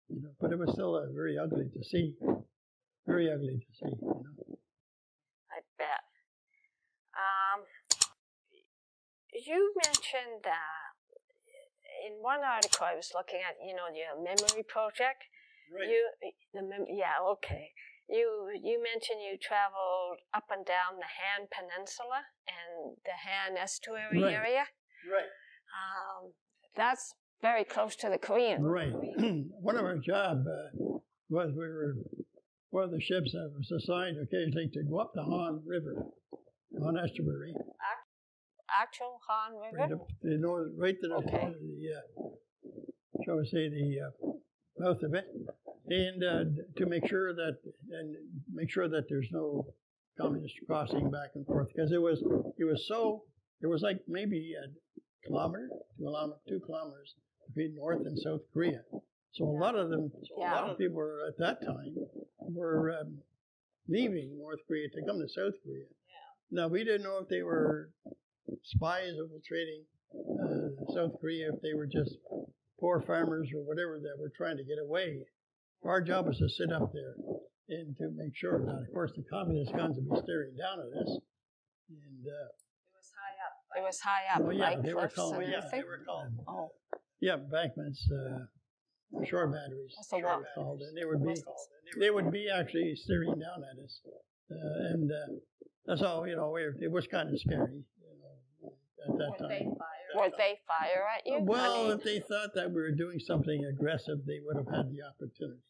[SPEAKER 2] you know. But it was still uh, very ugly to see, very ugly to see. You know.
[SPEAKER 1] I bet. Um, you mentioned that in one article I was looking at, you know, your memory project. Right. You, the mem- yeah, okay. You you mentioned you traveled up and down the Han Peninsula and the Han Estuary
[SPEAKER 2] Right.
[SPEAKER 1] area.
[SPEAKER 2] right.
[SPEAKER 1] Um, that's very close to the Korean.
[SPEAKER 2] Right. One of our job uh, was we were one of the ships that was assigned occasionally to go up the Han River, Han Estuary,
[SPEAKER 1] Actual Han
[SPEAKER 2] right
[SPEAKER 1] River.
[SPEAKER 2] up the north, right to the,
[SPEAKER 1] Okay.
[SPEAKER 2] the uh, shall we say the uh, mouth of it, and uh, to make sure that and make sure that there's no communist crossing back and forth because it was it was so it was like maybe a kilometer, two kilometer, two kilometers between North and South Korea. So a lot of them, so a lot of people were at that time were um, leaving North Korea to come to South Korea. Now we didn't know if they were spies infiltrating uh, South Korea, if they were just poor farmers or whatever that were trying to get away. Our job was to sit up there and to make sure that, of course, the communist guns would be staring down at us. And uh,
[SPEAKER 1] It was high up, It was high up.
[SPEAKER 2] oh yeah, they were
[SPEAKER 1] cliffs
[SPEAKER 2] called
[SPEAKER 1] and
[SPEAKER 2] yeah, they were called
[SPEAKER 1] Oh,
[SPEAKER 2] yeah embankments, uh, shore batteries.
[SPEAKER 1] That's a
[SPEAKER 2] shore
[SPEAKER 1] lot.
[SPEAKER 2] Called, and they would be
[SPEAKER 1] What's
[SPEAKER 2] they would be actually staring down at us, uh, and uh, that's all you know. we- It was kind of scary, you know, at that time.
[SPEAKER 1] Would they fire at you? I
[SPEAKER 2] Well,
[SPEAKER 1] mean,
[SPEAKER 2] if they thought that we were doing something aggressive, they would have had the opportunity.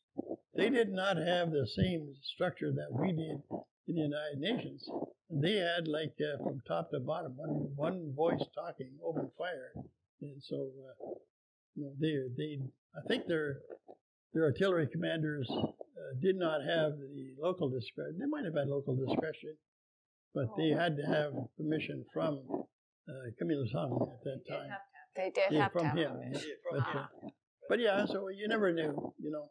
[SPEAKER 2] They did not have the same structure that we did in the United Nations. They had like uh, from top to bottom one one voice talking, open fire, and so uh, you know they they I think their their artillery commanders uh, did not have the local discretion. They might have had local discretion, but they had to have permission from uh, Kim Il Sung at that time.
[SPEAKER 1] they did
[SPEAKER 2] Yeah,
[SPEAKER 1] have to
[SPEAKER 2] from
[SPEAKER 1] have
[SPEAKER 2] him.
[SPEAKER 1] permission.
[SPEAKER 2] But, uh, but yeah, so you never knew, you know.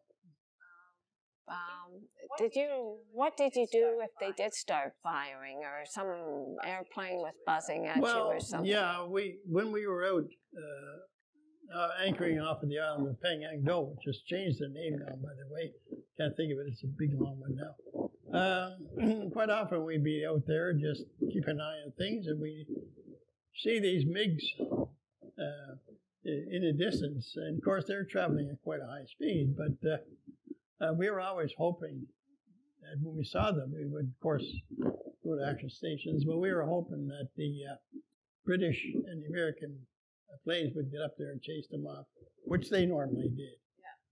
[SPEAKER 1] Um, did you? What did you do if they did start firing, or some airplane was buzzing at
[SPEAKER 2] well,
[SPEAKER 1] you, or something?
[SPEAKER 2] yeah, we when we were out uh, uh, anchoring off of the island of Pangang Do, which has changed the name now, by the way. Can't think of it. It's a big long one now. Um, quite often we'd be out there just keep an eye on things, and we see these MiGs uh, in the distance. And of course, they're traveling at quite a high speed, but uh, uh, we were always hoping that when we saw them, we would, of course, go to action stations. But we were hoping that the uh, British and the American uh, planes would get up there and chase them off, which they normally did.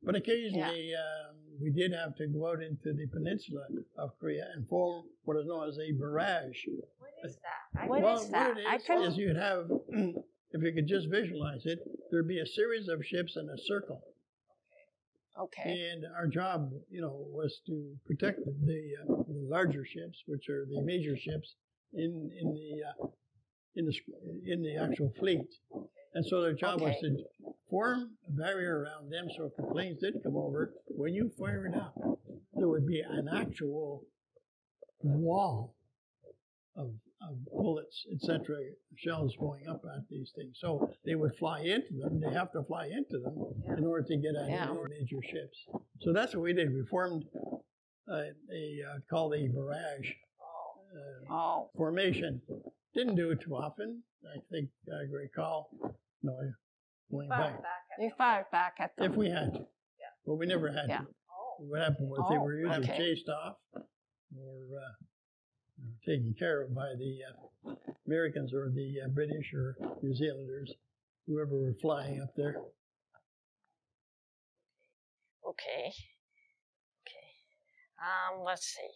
[SPEAKER 2] But occasionally, um, we did have to go out into the peninsula of Korea and form what is known as a barrage.
[SPEAKER 1] What is that? What
[SPEAKER 2] well,
[SPEAKER 1] is that?
[SPEAKER 2] what it
[SPEAKER 1] I
[SPEAKER 2] is, is you'd have, if you could just visualize it, there'd be a series of ships in a circle.
[SPEAKER 1] Okay.
[SPEAKER 2] And our job, you know, was to protect the, the, uh, the larger ships, which are the major ships in in the uh, in the in the actual fleet. And so their job was to form a barrier around them, so if the planes did come over, when you fire it up, there would be an actual wall of, of bullets, etc., shells going up at these things. So they would fly into them. They have to fly into them in order to get at
[SPEAKER 1] Yeah.
[SPEAKER 2] major ships. So that's what we did. We formed a, a uh, called a barrage uh,
[SPEAKER 1] Oh,
[SPEAKER 2] formation. Didn't do it too often. I think I recall. No, going back.
[SPEAKER 1] you fired back at them.
[SPEAKER 2] If we had to. But we never had
[SPEAKER 1] Yeah.
[SPEAKER 2] to. What happened was they
[SPEAKER 1] Oh,
[SPEAKER 2] were either
[SPEAKER 1] okay.
[SPEAKER 2] chased off or uh, taken care of by the uh, Americans or the uh, British or New Zealanders, whoever were flying up there.
[SPEAKER 1] Okay. Okay. Um, let's see.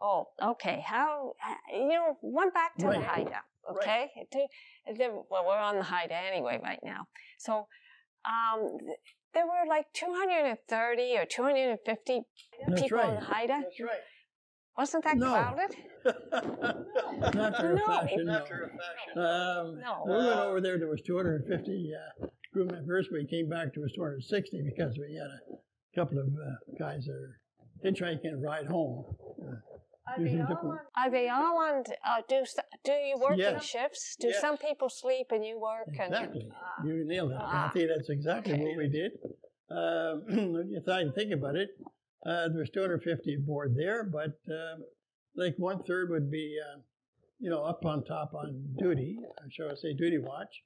[SPEAKER 1] Oh, okay. How uh, you know? One back to the
[SPEAKER 2] Right.
[SPEAKER 1] hideout.
[SPEAKER 2] Right.
[SPEAKER 1] Okay. To- the- well, we're on the hideout anyway right now. So, um, there were like 230 or 250
[SPEAKER 2] That's
[SPEAKER 1] people in
[SPEAKER 2] right.
[SPEAKER 1] the hideout.
[SPEAKER 2] That's right.
[SPEAKER 1] Wasn't that
[SPEAKER 2] No.
[SPEAKER 1] crowded?
[SPEAKER 2] Not a
[SPEAKER 1] No.
[SPEAKER 2] fashion, no.
[SPEAKER 3] After a fashion.
[SPEAKER 2] Um,
[SPEAKER 1] No.
[SPEAKER 2] We went over there. There was 250 uh, crew members. But we came back. There was 260 because we had a couple of uh, guys that are hitchhiking and ride home. Uh, using different.
[SPEAKER 1] Are they all on? Uh, do do you work in
[SPEAKER 2] Yeah.
[SPEAKER 1] shifts? Do
[SPEAKER 3] Yes.
[SPEAKER 1] some people sleep and you work?
[SPEAKER 2] Exactly.
[SPEAKER 1] And,
[SPEAKER 2] You nailed it,
[SPEAKER 1] Ah.
[SPEAKER 2] think That's exactly
[SPEAKER 1] Okay.
[SPEAKER 2] what we did. Um, when you thought you think about it, uh, there was 250 aboard there, but um, like one third would be, uh, you know, up on top on duty, or shall I say, duty watch.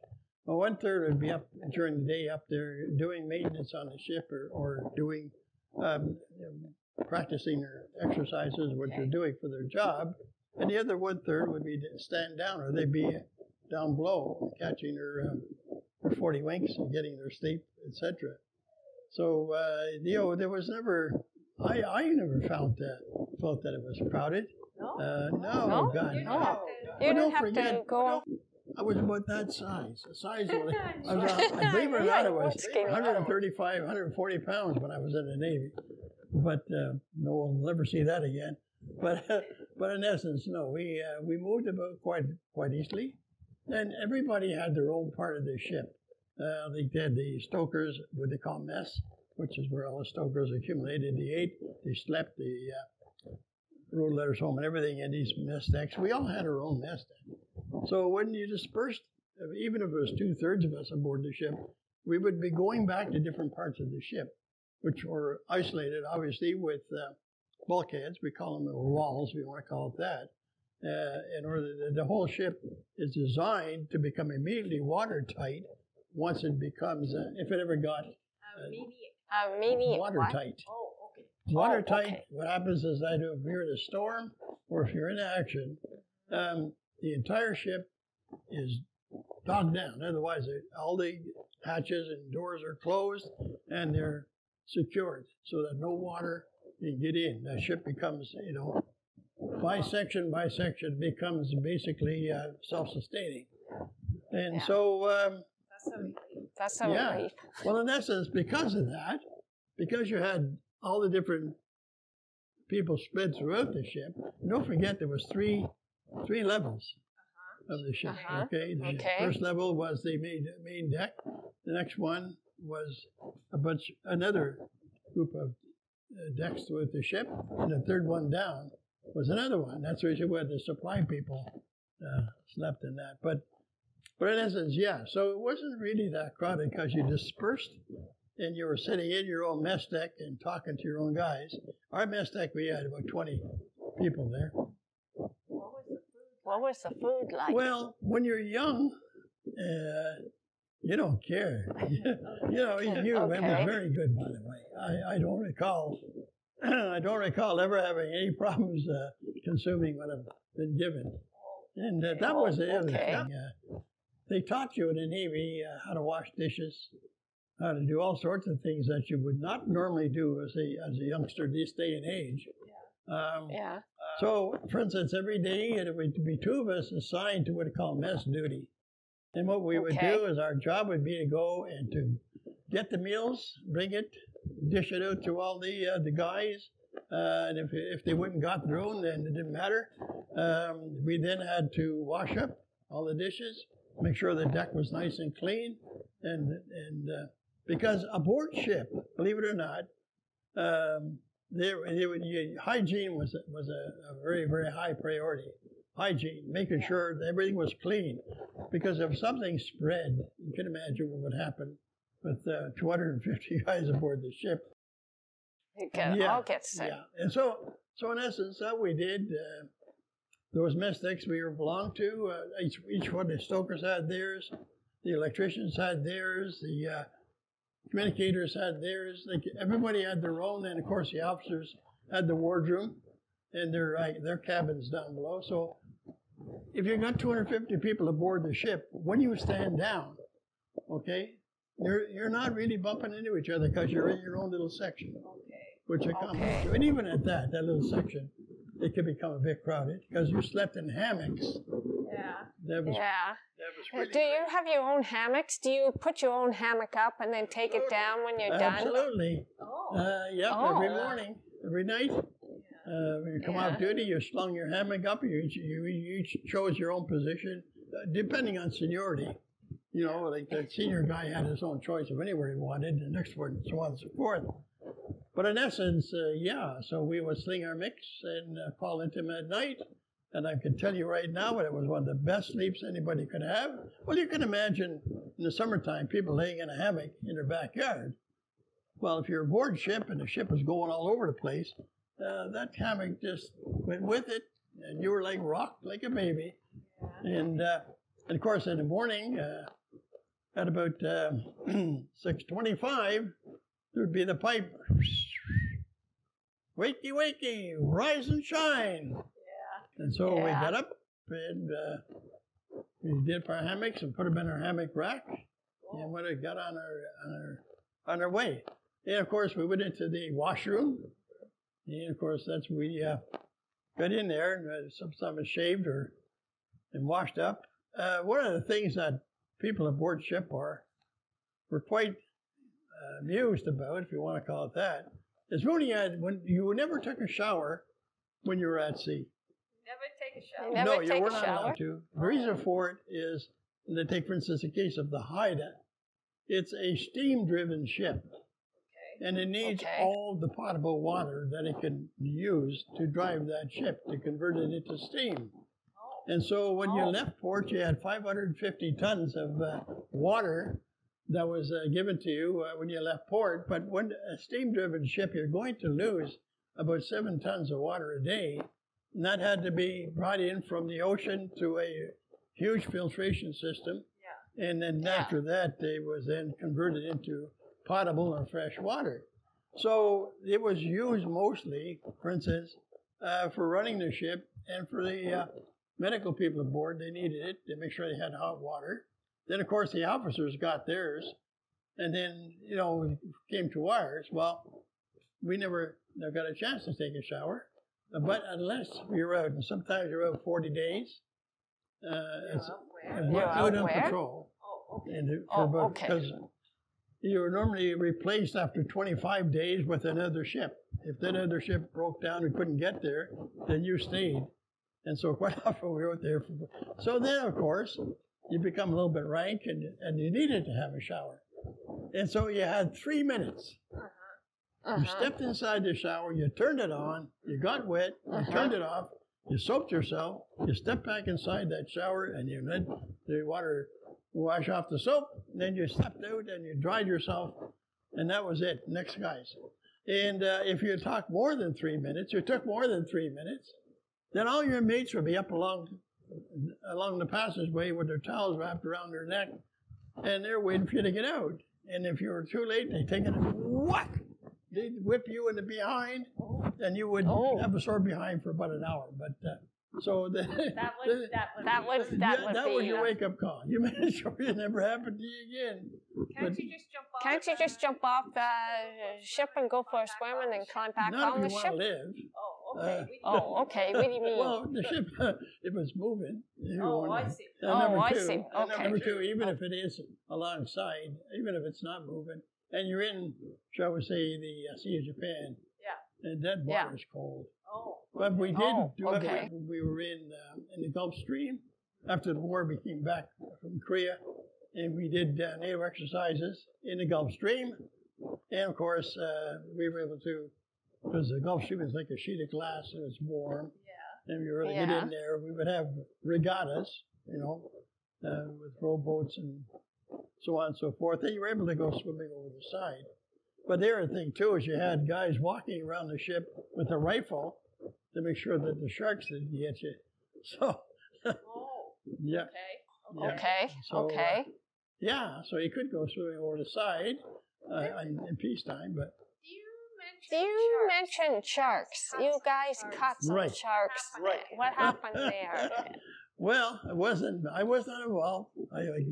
[SPEAKER 2] Well, one third would be up during the day up there doing maintenance on the ship or, or doing um, practicing their exercises, what they're doing for their job. And the other one third would be to stand down, or they'd be down below catching their um, or 40 winks and getting their sleep, etc. So, uh, you know, there was never, I, I never felt that, felt that it was crowded.
[SPEAKER 1] No?
[SPEAKER 2] Uh, no,
[SPEAKER 1] No?
[SPEAKER 2] God,
[SPEAKER 1] You
[SPEAKER 2] no.
[SPEAKER 1] don't have to-
[SPEAKER 2] But
[SPEAKER 1] You
[SPEAKER 2] don't
[SPEAKER 1] don't have
[SPEAKER 2] forget-
[SPEAKER 1] to go.
[SPEAKER 2] I was about that size. The size was, I was, uh, I believe it or not, I was 135, 140 pounds when I was in the Navy. But uh, no one will ever see that again. But but in essence, no, we uh, we moved about quite quite easily, and everybody had their own part of the ship. Uh, they had the stokers, what they call mess, which is where all the stokers accumulated. They ate, they slept, they uh, wrote letters home and everything in these mess decks. We all had our own mess deck. So when you dispersed, even if it was two thirds of us aboard the ship, we would be going back to different parts of the ship, which were isolated, obviously, with uh, bulkheads. We call them walls, we want to call it that. Uh, in order that the whole ship is designed to become immediately watertight once it becomes, uh, if it ever got
[SPEAKER 1] Immediate what?
[SPEAKER 2] watertight.
[SPEAKER 1] Oh, okay.
[SPEAKER 2] Watertight,
[SPEAKER 1] okay.
[SPEAKER 2] what happens is that if you're in a storm or if you're in action, um, the entire ship is dogged down. Otherwise, all the hatches and doors are closed and they're secured so that no water can get in. The ship becomes, you know, by section by section becomes basically uh, self-sustaining. And
[SPEAKER 1] Yeah.
[SPEAKER 2] so, um,
[SPEAKER 1] That's a relief. That's a
[SPEAKER 2] Yeah.
[SPEAKER 1] relief.
[SPEAKER 2] well, in essence, because of that, because you had all the different people spread throughout the ship, don't forget there was three three levels of the ship.
[SPEAKER 1] Uh-huh.
[SPEAKER 2] Okay, the
[SPEAKER 1] Okay.
[SPEAKER 2] first level was the main main deck. The next one was a bunch another group of uh, decks with the ship, and the third one down was another one. That's where where the supply people uh, slept in that. But but in essence, yeah. So it wasn't really that crowded because you dispersed and you were sitting in your own mess deck and talking to your own guys. Our mess deck, we had about 20 people there.
[SPEAKER 1] What was the food like?
[SPEAKER 2] Well, when you're young, uh, you don't care. you know, you, it was very good, by the way. I, I don't recall, I don't recall ever having any problems uh, consuming what I've been given. And uh, that was the other
[SPEAKER 1] Okay.
[SPEAKER 2] thing. Uh, they taught you in the Navy uh, how to wash dishes, how to do all sorts of things that you would not normally do as a as a youngster this day and age. Um,
[SPEAKER 1] yeah.
[SPEAKER 2] so, for instance, every day it would be two of us assigned to what we call mess duty. And what we would
[SPEAKER 1] Okay.
[SPEAKER 2] do is our job would be to go and to get the meals, bring it, dish it out to all the uh, the guys. Uh, and if, if they wouldn't got their own, then it didn't matter. Um, we then had to wash up all the dishes, make sure the deck was nice and clean, and and uh, because aboard ship, believe it or not, um, there, there would, you, hygiene was was a, a very very high priority. Hygiene, making sure that everything was clean, because if something spread, you can imagine what would happen with uh, 250 guys aboard the ship.
[SPEAKER 1] You can
[SPEAKER 2] Yeah,
[SPEAKER 1] all get sick.
[SPEAKER 2] Yeah, and so so in essence, that we did. Uh, those decks we belonged to, uh, each each one of the stokers had theirs, the electricians had theirs, the uh, communicators had theirs. Like everybody had their own, and of course the officers had the wardroom and their uh, their cabins down below. So if you got 250 people aboard the ship, when you stand down, okay, you're you're not really bumping into each other because you're in your own little section which it comes
[SPEAKER 1] Okay.
[SPEAKER 2] to. And even at that, that little section, it could become a bit crowded because you slept in hammocks.
[SPEAKER 1] Yeah.
[SPEAKER 2] That was,
[SPEAKER 1] Yeah.
[SPEAKER 2] that was really
[SPEAKER 1] Do you have your own hammocks? Do you put your own hammock up and then take it down when you're done?
[SPEAKER 2] Absolutely.
[SPEAKER 1] Oh.
[SPEAKER 2] Uh, yep,
[SPEAKER 1] Oh.
[SPEAKER 2] every morning, every night. Uh, when you come
[SPEAKER 1] Yeah.
[SPEAKER 2] off duty, you slung your hammock up. You each, you chose your own position, uh, depending on seniority. You know, like the senior guy had his own choice of anywhere he wanted, the next one, and so on and so forth. But in essence, uh, yeah, so we would sling our mix and uh, call into him at night. And I can tell you right now that it was one of the best sleeps anybody could have. Well, you can imagine in the summertime, people laying in a hammock in their backyard. Well, if you're aboard ship and the ship is going all over the place, uh, that hammock just went with it, and you were like rocked like a baby. And, uh, and of course, in the morning, uh, at about uh, 6:25, there'd be the pipe. Wakey, wakey, rise and shine. And so we
[SPEAKER 1] Yeah.
[SPEAKER 2] got up and uh, we did our hammocks and put them in our hammock rack. and when we got on our on our on our way. And of course, we went into the washroom, and of course, that's we uh, got in there and uh, sometimes shaved or and washed up. Uh, one of the things that people aboard ship are were quite uh, amused about, if you want to call it that, is when you had when you never took a shower when you were at sea.
[SPEAKER 1] Never take a shower.
[SPEAKER 3] Never
[SPEAKER 2] no,
[SPEAKER 3] take
[SPEAKER 2] you were
[SPEAKER 3] a
[SPEAKER 2] not
[SPEAKER 3] shower?
[SPEAKER 2] allowed to. The reason for it is, and to take for instance the case of the Haida, it's a steam-driven ship, and it needs
[SPEAKER 3] Okay.
[SPEAKER 2] all the potable water that it can use to drive that ship to convert it into steam. And so when you
[SPEAKER 3] Oh.
[SPEAKER 2] left port, you had 550 tons of uh, water that was uh, given to you uh, when you left port. But when a steam-driven ship, you're going to lose about seven tons of water a day, and that had to be brought in from the ocean through a huge filtration system. Yeah. And then
[SPEAKER 3] Yeah.
[SPEAKER 2] after that, it was then converted into potable or fresh water. So it was used mostly, for instance, uh, for running the ship and for the uh, medical people aboard. They needed it to make sure they had hot water. Then, of course, the officers got theirs. And then, you know, it came to ours. Well, we never, never got a chance to take a shower. But unless we were out, and sometimes you're out 40 days, uh, it's, and we're
[SPEAKER 3] You're
[SPEAKER 2] out
[SPEAKER 3] out
[SPEAKER 2] on
[SPEAKER 3] where?
[SPEAKER 2] patrol.
[SPEAKER 1] Oh, okay.
[SPEAKER 2] And it-
[SPEAKER 3] Oh,
[SPEAKER 2] for about,
[SPEAKER 3] okay.
[SPEAKER 2] because you were normally replaced after 25 days with another ship. If that other ship broke down and couldn't get there, then you stayed. And so quite often we were there. For, so then, of course, you become a little bit rank and, and you needed to have a shower. And so you had three minutes. You
[SPEAKER 3] Uh-huh.
[SPEAKER 2] stepped inside the shower, you turned it on, you got wet, you
[SPEAKER 3] Uh-huh.
[SPEAKER 2] turned it off, you soaped yourself, you stepped back inside that shower, and you let the water wash off the soap. Then you stepped out and you dried yourself, and that was it. Next guys. And uh, if you talk more than three minutes, you took more than three minutes, then all your mates would be up along along the passageway with their towels wrapped around their neck, and they're waiting for you to get out. And if you were too late, they take it and whack. They'd whip you in the behind, and you would
[SPEAKER 3] Oh.
[SPEAKER 2] have a sore behind for about an hour. But uh, so the,
[SPEAKER 1] That was that was
[SPEAKER 3] That was that
[SPEAKER 2] yeah,
[SPEAKER 3] would
[SPEAKER 2] that
[SPEAKER 3] be.
[SPEAKER 2] was your
[SPEAKER 3] uh,
[SPEAKER 2] wake up call. You made sure it never happened to you again.
[SPEAKER 1] Can't
[SPEAKER 2] but-
[SPEAKER 1] you just jump off?
[SPEAKER 3] Can't you
[SPEAKER 1] the-
[SPEAKER 3] just jump off the ship and go for a swim and then climb back
[SPEAKER 2] Not
[SPEAKER 3] on
[SPEAKER 2] if
[SPEAKER 3] the
[SPEAKER 2] you want
[SPEAKER 3] ship?
[SPEAKER 2] live.
[SPEAKER 1] Oh, okay.
[SPEAKER 2] Uh,
[SPEAKER 1] we-
[SPEAKER 3] Oh, okay. What do you mean?
[SPEAKER 2] Well, the ship, if it's moving.
[SPEAKER 1] oh,
[SPEAKER 2] want
[SPEAKER 1] I see.
[SPEAKER 2] And
[SPEAKER 3] Oh,
[SPEAKER 2] number
[SPEAKER 3] I
[SPEAKER 2] two,
[SPEAKER 3] see.
[SPEAKER 2] and
[SPEAKER 3] Okay.
[SPEAKER 2] number two, even if it is alongside, even if it's not moving, and you're in, shall we say, the uh, Sea of Japan,
[SPEAKER 1] Yeah.
[SPEAKER 2] and that
[SPEAKER 3] Yeah.
[SPEAKER 2] water is cold.
[SPEAKER 1] Oh.
[SPEAKER 2] But we did
[SPEAKER 3] Oh,
[SPEAKER 2] do it
[SPEAKER 3] okay.
[SPEAKER 2] when we were in uh, in the Gulf Stream. After the war, we came back from Korea, and we did uh, naval exercises in the Gulf Stream. And of course, uh, we were able to, because the Gulf Stream is like a sheet of glass and it's warm.
[SPEAKER 1] Yeah.
[SPEAKER 2] And we were to get in there. We would have regattas, you know, uh, with rowboats and so on and so forth. And you were able to go swimming over the side. But the other thing too is you had guys walking around the ship with a rifle to make sure that the sharks didn't get you. So
[SPEAKER 1] Oh.
[SPEAKER 2] yeah,
[SPEAKER 1] Okay.
[SPEAKER 2] yeah.
[SPEAKER 3] Okay.
[SPEAKER 2] So, uh,
[SPEAKER 3] okay.
[SPEAKER 2] yeah. So you could go swimming over the side uh, in, in peacetime, but
[SPEAKER 1] Do you mention?
[SPEAKER 3] Do
[SPEAKER 1] sharks?
[SPEAKER 3] mention? You guys caught some
[SPEAKER 2] Right.
[SPEAKER 3] sharks.
[SPEAKER 1] Right.
[SPEAKER 3] What happened there?
[SPEAKER 2] Well, I wasn't. I was not involved. I, I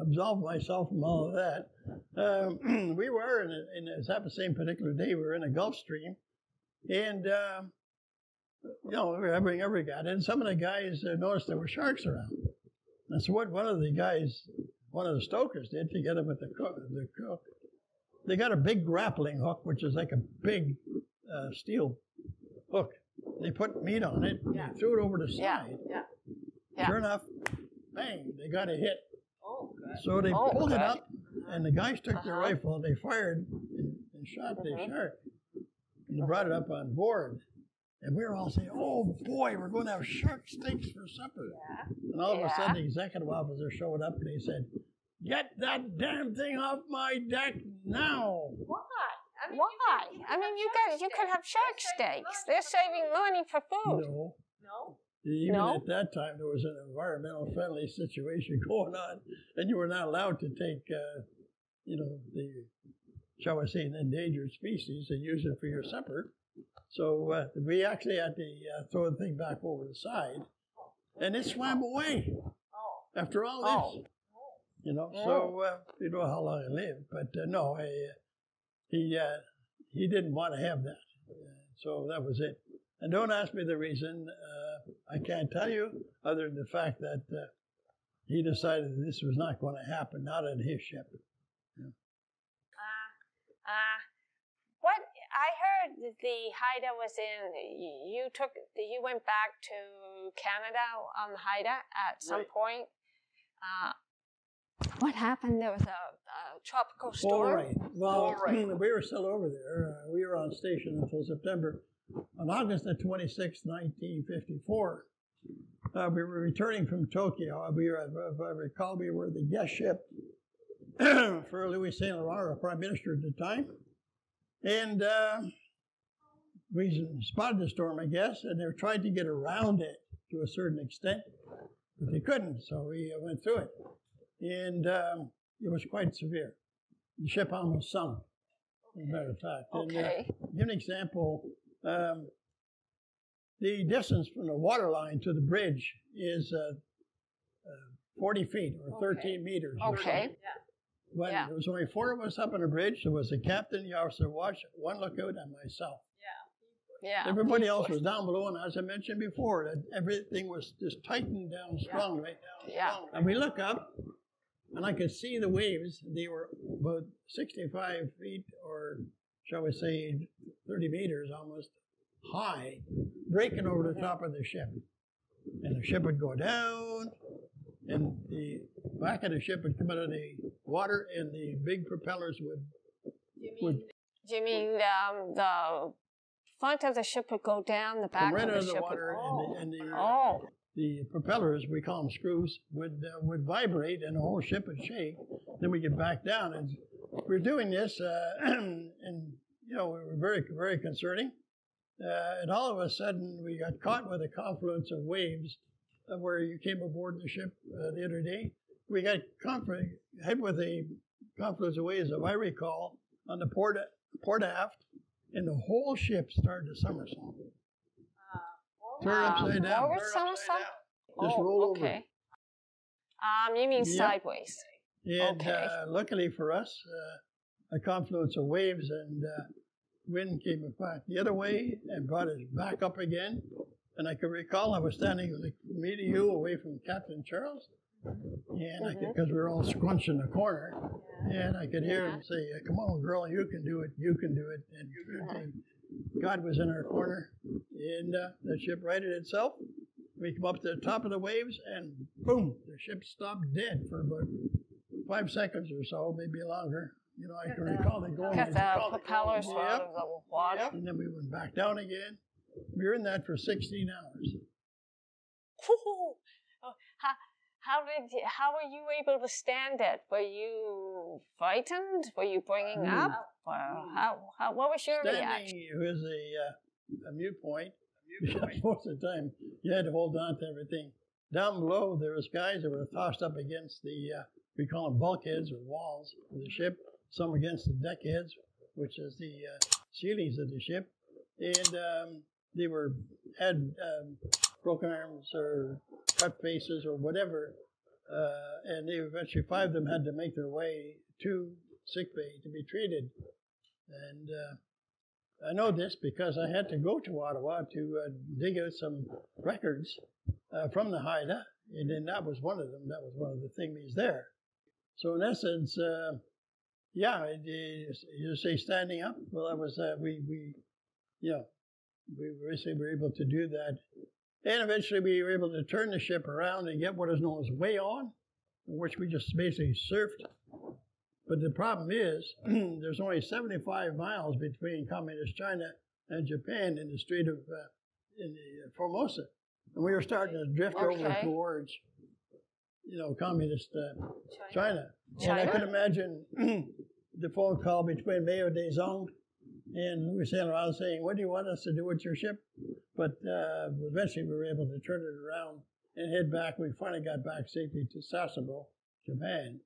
[SPEAKER 2] absolved myself from all of that. Um, we were in, a, in a, that same particular day. We were in a Gulf Stream, and um, you know every having a and some of the guys uh, noticed there were sharks around. And so what one of the guys, one of the stokers, did together with the cook, the cook, they got a big grappling hook, which is like a big uh, steel hook. They put meat on it,
[SPEAKER 1] Yeah.
[SPEAKER 2] threw it over the side.
[SPEAKER 1] Yeah.
[SPEAKER 3] Yeah.
[SPEAKER 2] Sure enough, bang, they got a hit.
[SPEAKER 1] Oh, good.
[SPEAKER 2] So they
[SPEAKER 3] Oh,
[SPEAKER 2] pulled it up, and the guys took their
[SPEAKER 3] Uh-huh.
[SPEAKER 2] rifle, they fired and, and shot the
[SPEAKER 3] Mhm.
[SPEAKER 2] shark. And they brought it up on board. And we were all saying, oh boy, we're going to have shark steaks for supper.
[SPEAKER 1] Yeah.
[SPEAKER 2] And all of a sudden, the executive officer showed up and he said, Get that damn thing off my deck now.
[SPEAKER 1] Why? I mean, you
[SPEAKER 3] Why?
[SPEAKER 1] could- you
[SPEAKER 3] I mean, you
[SPEAKER 1] shark
[SPEAKER 3] guys, you could have shark
[SPEAKER 1] They're
[SPEAKER 3] steaks.
[SPEAKER 1] money.
[SPEAKER 3] They're saving money for food.
[SPEAKER 2] No.
[SPEAKER 1] No.
[SPEAKER 2] Even
[SPEAKER 3] No?
[SPEAKER 2] at that time, there was an environmental friendly situation going on, and you were not allowed to take, uh, you know, the, shall I say, an endangered species and use it for your supper. So uh, we actually had to uh, throw the thing back over the side, and it swam away
[SPEAKER 1] Oh.
[SPEAKER 2] after all
[SPEAKER 3] Oh.
[SPEAKER 2] this. You know, so uh, you know how long I lived, but uh, no, I, uh, he uh, he didn't want to have that, Uh, so that was it. And don't ask me the reason. Uh, I can't tell you, other than the fact that uh, he decided that this was not going to happen, not on his ship.
[SPEAKER 1] Uh, uh, what I heard that the Haida was in. You took. You went back to Canada on the Haida at some
[SPEAKER 2] Right.
[SPEAKER 1] point. Uh, what happened? There was a, a tropical storm.
[SPEAKER 2] right. Well,
[SPEAKER 1] All right.
[SPEAKER 2] we were still over there. Uh, we were on station until September. On August the 26th, 1954, uh, we were returning from Tokyo. We were, if I recall, we were the guest ship for Louis Saint Laurent, our prime minister at the time. And uh, we spotted the storm, I guess, and they were trying to get around it to a certain extent, but they couldn't. So we uh, went through it. And um, it was quite severe. The ship almost sunk, as a matter of fact. And, uh,
[SPEAKER 1] Okay.
[SPEAKER 2] give an example. Um, the distance from the water line to the bridge is uh, uh, 40 feet or 13 meters.
[SPEAKER 1] Okay.
[SPEAKER 2] something. When
[SPEAKER 1] Yeah.
[SPEAKER 2] there was only four of us up on the bridge, there was the captain, the officer watch, one lookout, and myself.
[SPEAKER 1] Yeah.
[SPEAKER 2] Everybody else was down below, and as I mentioned before, that everything was just tightened down strong right down.
[SPEAKER 1] Yeah.
[SPEAKER 2] And we look up, and I could see the waves. They were about 65 feet, or shall we say, 30 meters almost high, breaking over the top of the ship. And the ship would go down, and the back of the ship would come out of the water, and the big propellers would would
[SPEAKER 1] Do you mean um, the front of the ship would go down, the back
[SPEAKER 2] right
[SPEAKER 1] of the
[SPEAKER 2] of the
[SPEAKER 1] ship
[SPEAKER 2] water,
[SPEAKER 1] would
[SPEAKER 2] and the, and the
[SPEAKER 1] Oh.
[SPEAKER 2] the propellers, we call them screws, would uh, would vibrate and the whole ship would shake. Then we get back down, and we're doing this, uh, and you know, we were very very concerning. Uh, and all of a sudden, we got caught with a confluence of waves, uh, where you came aboard the ship uh, the other day. We got conf- hit with a confluence of waves, if I recall, on the port port aft, and the whole ship started to somersault. Turn
[SPEAKER 1] Uh,
[SPEAKER 2] upside down.
[SPEAKER 1] forward somersault?
[SPEAKER 2] down. Just
[SPEAKER 1] oh,
[SPEAKER 2] roll over.
[SPEAKER 1] okay. Um, you mean
[SPEAKER 2] Yep.
[SPEAKER 1] sideways?
[SPEAKER 2] And
[SPEAKER 1] Okay.
[SPEAKER 2] uh, luckily for us, uh, a confluence of waves and uh, wind came back the other way and brought us back up again. And I can recall I was standing like me to you away from Captain Charles, and I because we were all scrunched in the corner, and I could hear him say, "Come on, girl, you can do it. You can do it." And you can do it." God was in our corner, and uh, the ship righted itself. We come up to the top of the waves, and boom, the ship stopped dead for about five seconds or so, maybe longer. You know, I can recall it going.
[SPEAKER 1] Because the propellers
[SPEAKER 2] going,
[SPEAKER 1] were out of the water.
[SPEAKER 2] yep, And then we went back down again. We were in that for 16 hours.
[SPEAKER 1] Whew. How, how did you, how were you able to stand it? Were you frightened? Were you bringing
[SPEAKER 2] Mm.
[SPEAKER 1] up? Or how, how what was your reaction?
[SPEAKER 2] Standing was a, uh, a mute point. Most of the time, you had to hold on to everything. Down below, there was guys that were tossed up against the, uh, we call them bulkheads or walls of the ship. Some against the deckheads, which is the uh, ceilings of the ship, and um, they were had um, broken arms or faces or whatever. Uh, and eventually five of them had to make their way to sick bay to be treated. And uh, I know this because I had to go to Ottawa to uh, dig out some records uh, from the Haida, and then that was one of them. That was one of the thingies there. So in essence, uh, yeah, it is, you say standing up. Well, that was uh, we we, you know, we basically were able to do that, and eventually we were able to turn the ship around and get what is known as way on, which we just basically surfed but the problem is, there's only 75 miles between communist China and Japan in the Strait of uh, in the Formosa, and we were starting to drift over towards, you know, communist uh, China. And I
[SPEAKER 1] China?
[SPEAKER 2] could imagine the phone call between Mao Zedong and we sailed around saying, What do you want us to do with your ship? But uh, eventually we were able to turn it around and head back. We finally got back safely to Sasebo, Japan.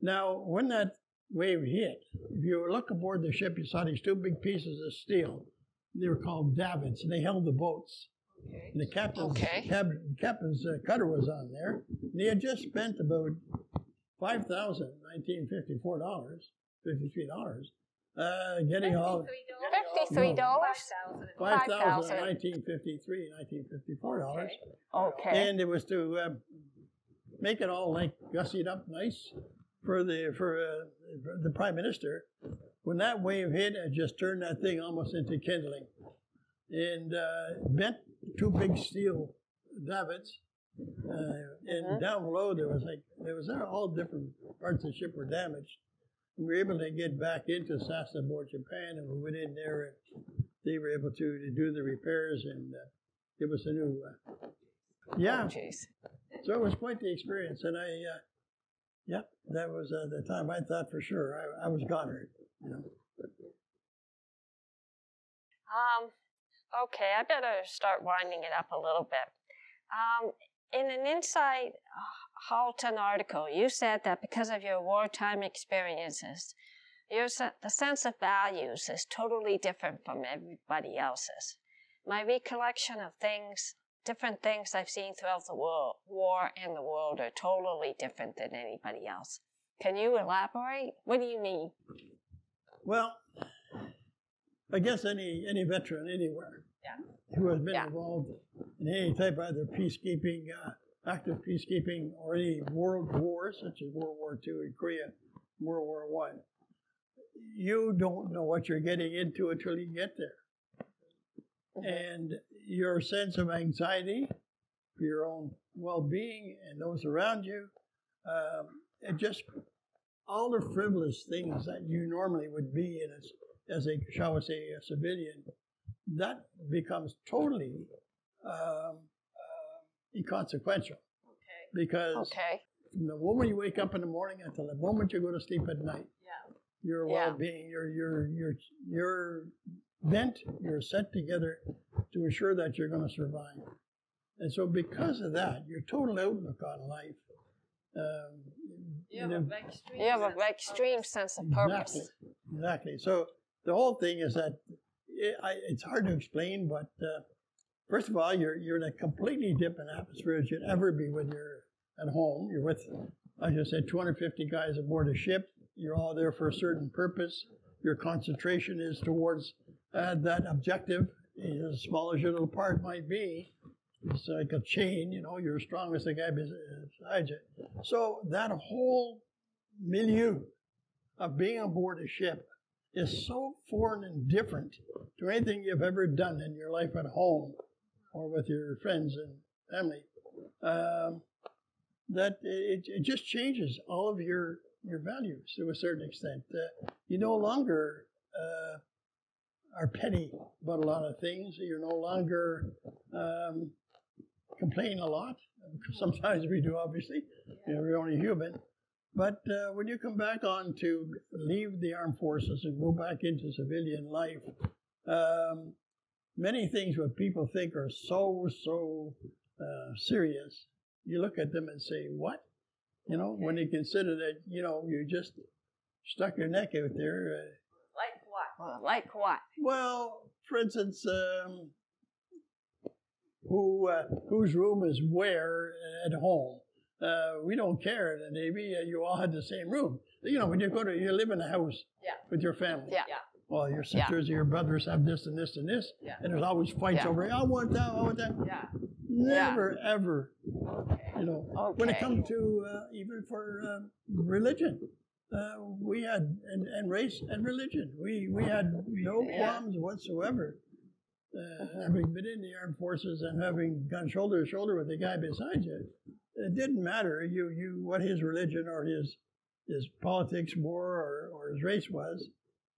[SPEAKER 2] Now, when that wave hit, if you look aboard the ship, you saw these two big pieces of steel. They were called davits, and they held the boats. Okay. And the captain's,
[SPEAKER 1] okay.
[SPEAKER 2] Captain's uh, cutter was on there. And he had just spent about $5,000, $1954, $53, uh, getting all
[SPEAKER 3] Fifty-three dollars?
[SPEAKER 2] five thousand
[SPEAKER 3] 5,000.
[SPEAKER 2] nineteen fifty three, nineteen fifty four dollars,
[SPEAKER 3] Okay.
[SPEAKER 2] and it was to uh, make it all like gussied up nice for the for, uh, for the prime minister. When that wave hit, it just turned that thing almost into kindling, and uh, bent two big steel davits. Uh, and
[SPEAKER 3] Mhm.
[SPEAKER 2] down below there was like there was all different parts of the ship were damaged. We were able to get back into Sasebo, Japan, and we went in there, and they were able to, to do the repairs and uh, give us a new. Uh, yeah,
[SPEAKER 3] Oh,
[SPEAKER 2] so it was quite the experience, and I, uh, yep, that was uh, the time I thought for sure I, I was goner. You know,
[SPEAKER 3] Um, okay, I better start winding it up a little bit. Um, in an Inside Halton article, you said that because of your wartime experiences, your the sense of values is totally different from everybody else's. My recollection of things, different things I've seen throughout the world, war and the world, are totally different than anybody else. Can you elaborate? What do you mean?
[SPEAKER 2] well, I guess any any veteran anywhere who has been
[SPEAKER 3] Yeah.
[SPEAKER 2] involved in any type of either peacekeeping, uh, active peacekeeping, or any world wars such as World War II in Korea, World War One, you don't know what you're getting into until you get there. and your sense of anxiety for your own well-being and those around you, um, and just all the frivolous things that you normally would be in as, as a, shall we say, a civilian, that becomes totally um, inconsequential. Because
[SPEAKER 3] Okay.
[SPEAKER 2] from the moment you wake up in the morning until the moment you go to sleep at night, your
[SPEAKER 3] Yeah.
[SPEAKER 2] well-being, your your your your bent, you're set together to assure that you're going to survive. And so, because of that, your total outlook on life. Um,
[SPEAKER 1] You have
[SPEAKER 2] know,
[SPEAKER 1] a very extreme
[SPEAKER 3] You have a
[SPEAKER 1] sense of
[SPEAKER 3] extreme
[SPEAKER 1] purpose.
[SPEAKER 3] sense of
[SPEAKER 2] Exactly.
[SPEAKER 3] purpose.
[SPEAKER 2] Exactly. So the whole thing is that it, I, it's hard to explain, but uh, first of all, you're you're in a completely different atmosphere as you'd ever be when you're at home. You're with, like I said, 250 guys aboard a ship. You're all there for a certain purpose. Your concentration is towards uh, that objective, as small as your little part might be. It's like a chain, you know. You're as strong as the guy beside you. So that whole milieu of being aboard a ship is so foreign and different to anything you've ever done in your life at home or with your friends and family um, that it, it just changes all of your your values to a certain extent. Uh, you no longer uh, are petty about a lot of things. You're no longer um, a lot. Sometimes we do, obviously. You know, we're only human. But uh, when you come back on to leave the armed forces and go back into civilian life, um, many things what people think are so, so uh, serious, you look at them and say, what? You know, when you consider that, you know, you just stuck your neck out there. Uh,
[SPEAKER 1] Like what?
[SPEAKER 3] Well, like what?
[SPEAKER 2] well, for instance, um, who uh, whose room is where at home? Uh, we don't care in the Navy. Uh, you all had the same room. You know, when you go to, you live in a house
[SPEAKER 1] Yeah.
[SPEAKER 2] with your family.
[SPEAKER 3] Yeah.
[SPEAKER 1] Yeah.
[SPEAKER 2] Well, your
[SPEAKER 3] Yeah.
[SPEAKER 2] sisters or your brothers have this and this and this,
[SPEAKER 1] Yeah.
[SPEAKER 2] and there's always fights
[SPEAKER 3] Yeah.
[SPEAKER 2] over. I want that. I want that.
[SPEAKER 1] Yeah.
[SPEAKER 2] Never ever,
[SPEAKER 1] Okay.
[SPEAKER 2] you know. When it comes to uh, even for um, religion, uh, we had and, and race and religion, we we had no
[SPEAKER 3] Yeah.
[SPEAKER 2] qualms whatsoever. Uh, having been in the armed forces and having gone shoulder to shoulder with the guy beside you, it didn't matter you you what his religion or his his politics were or, or his race was,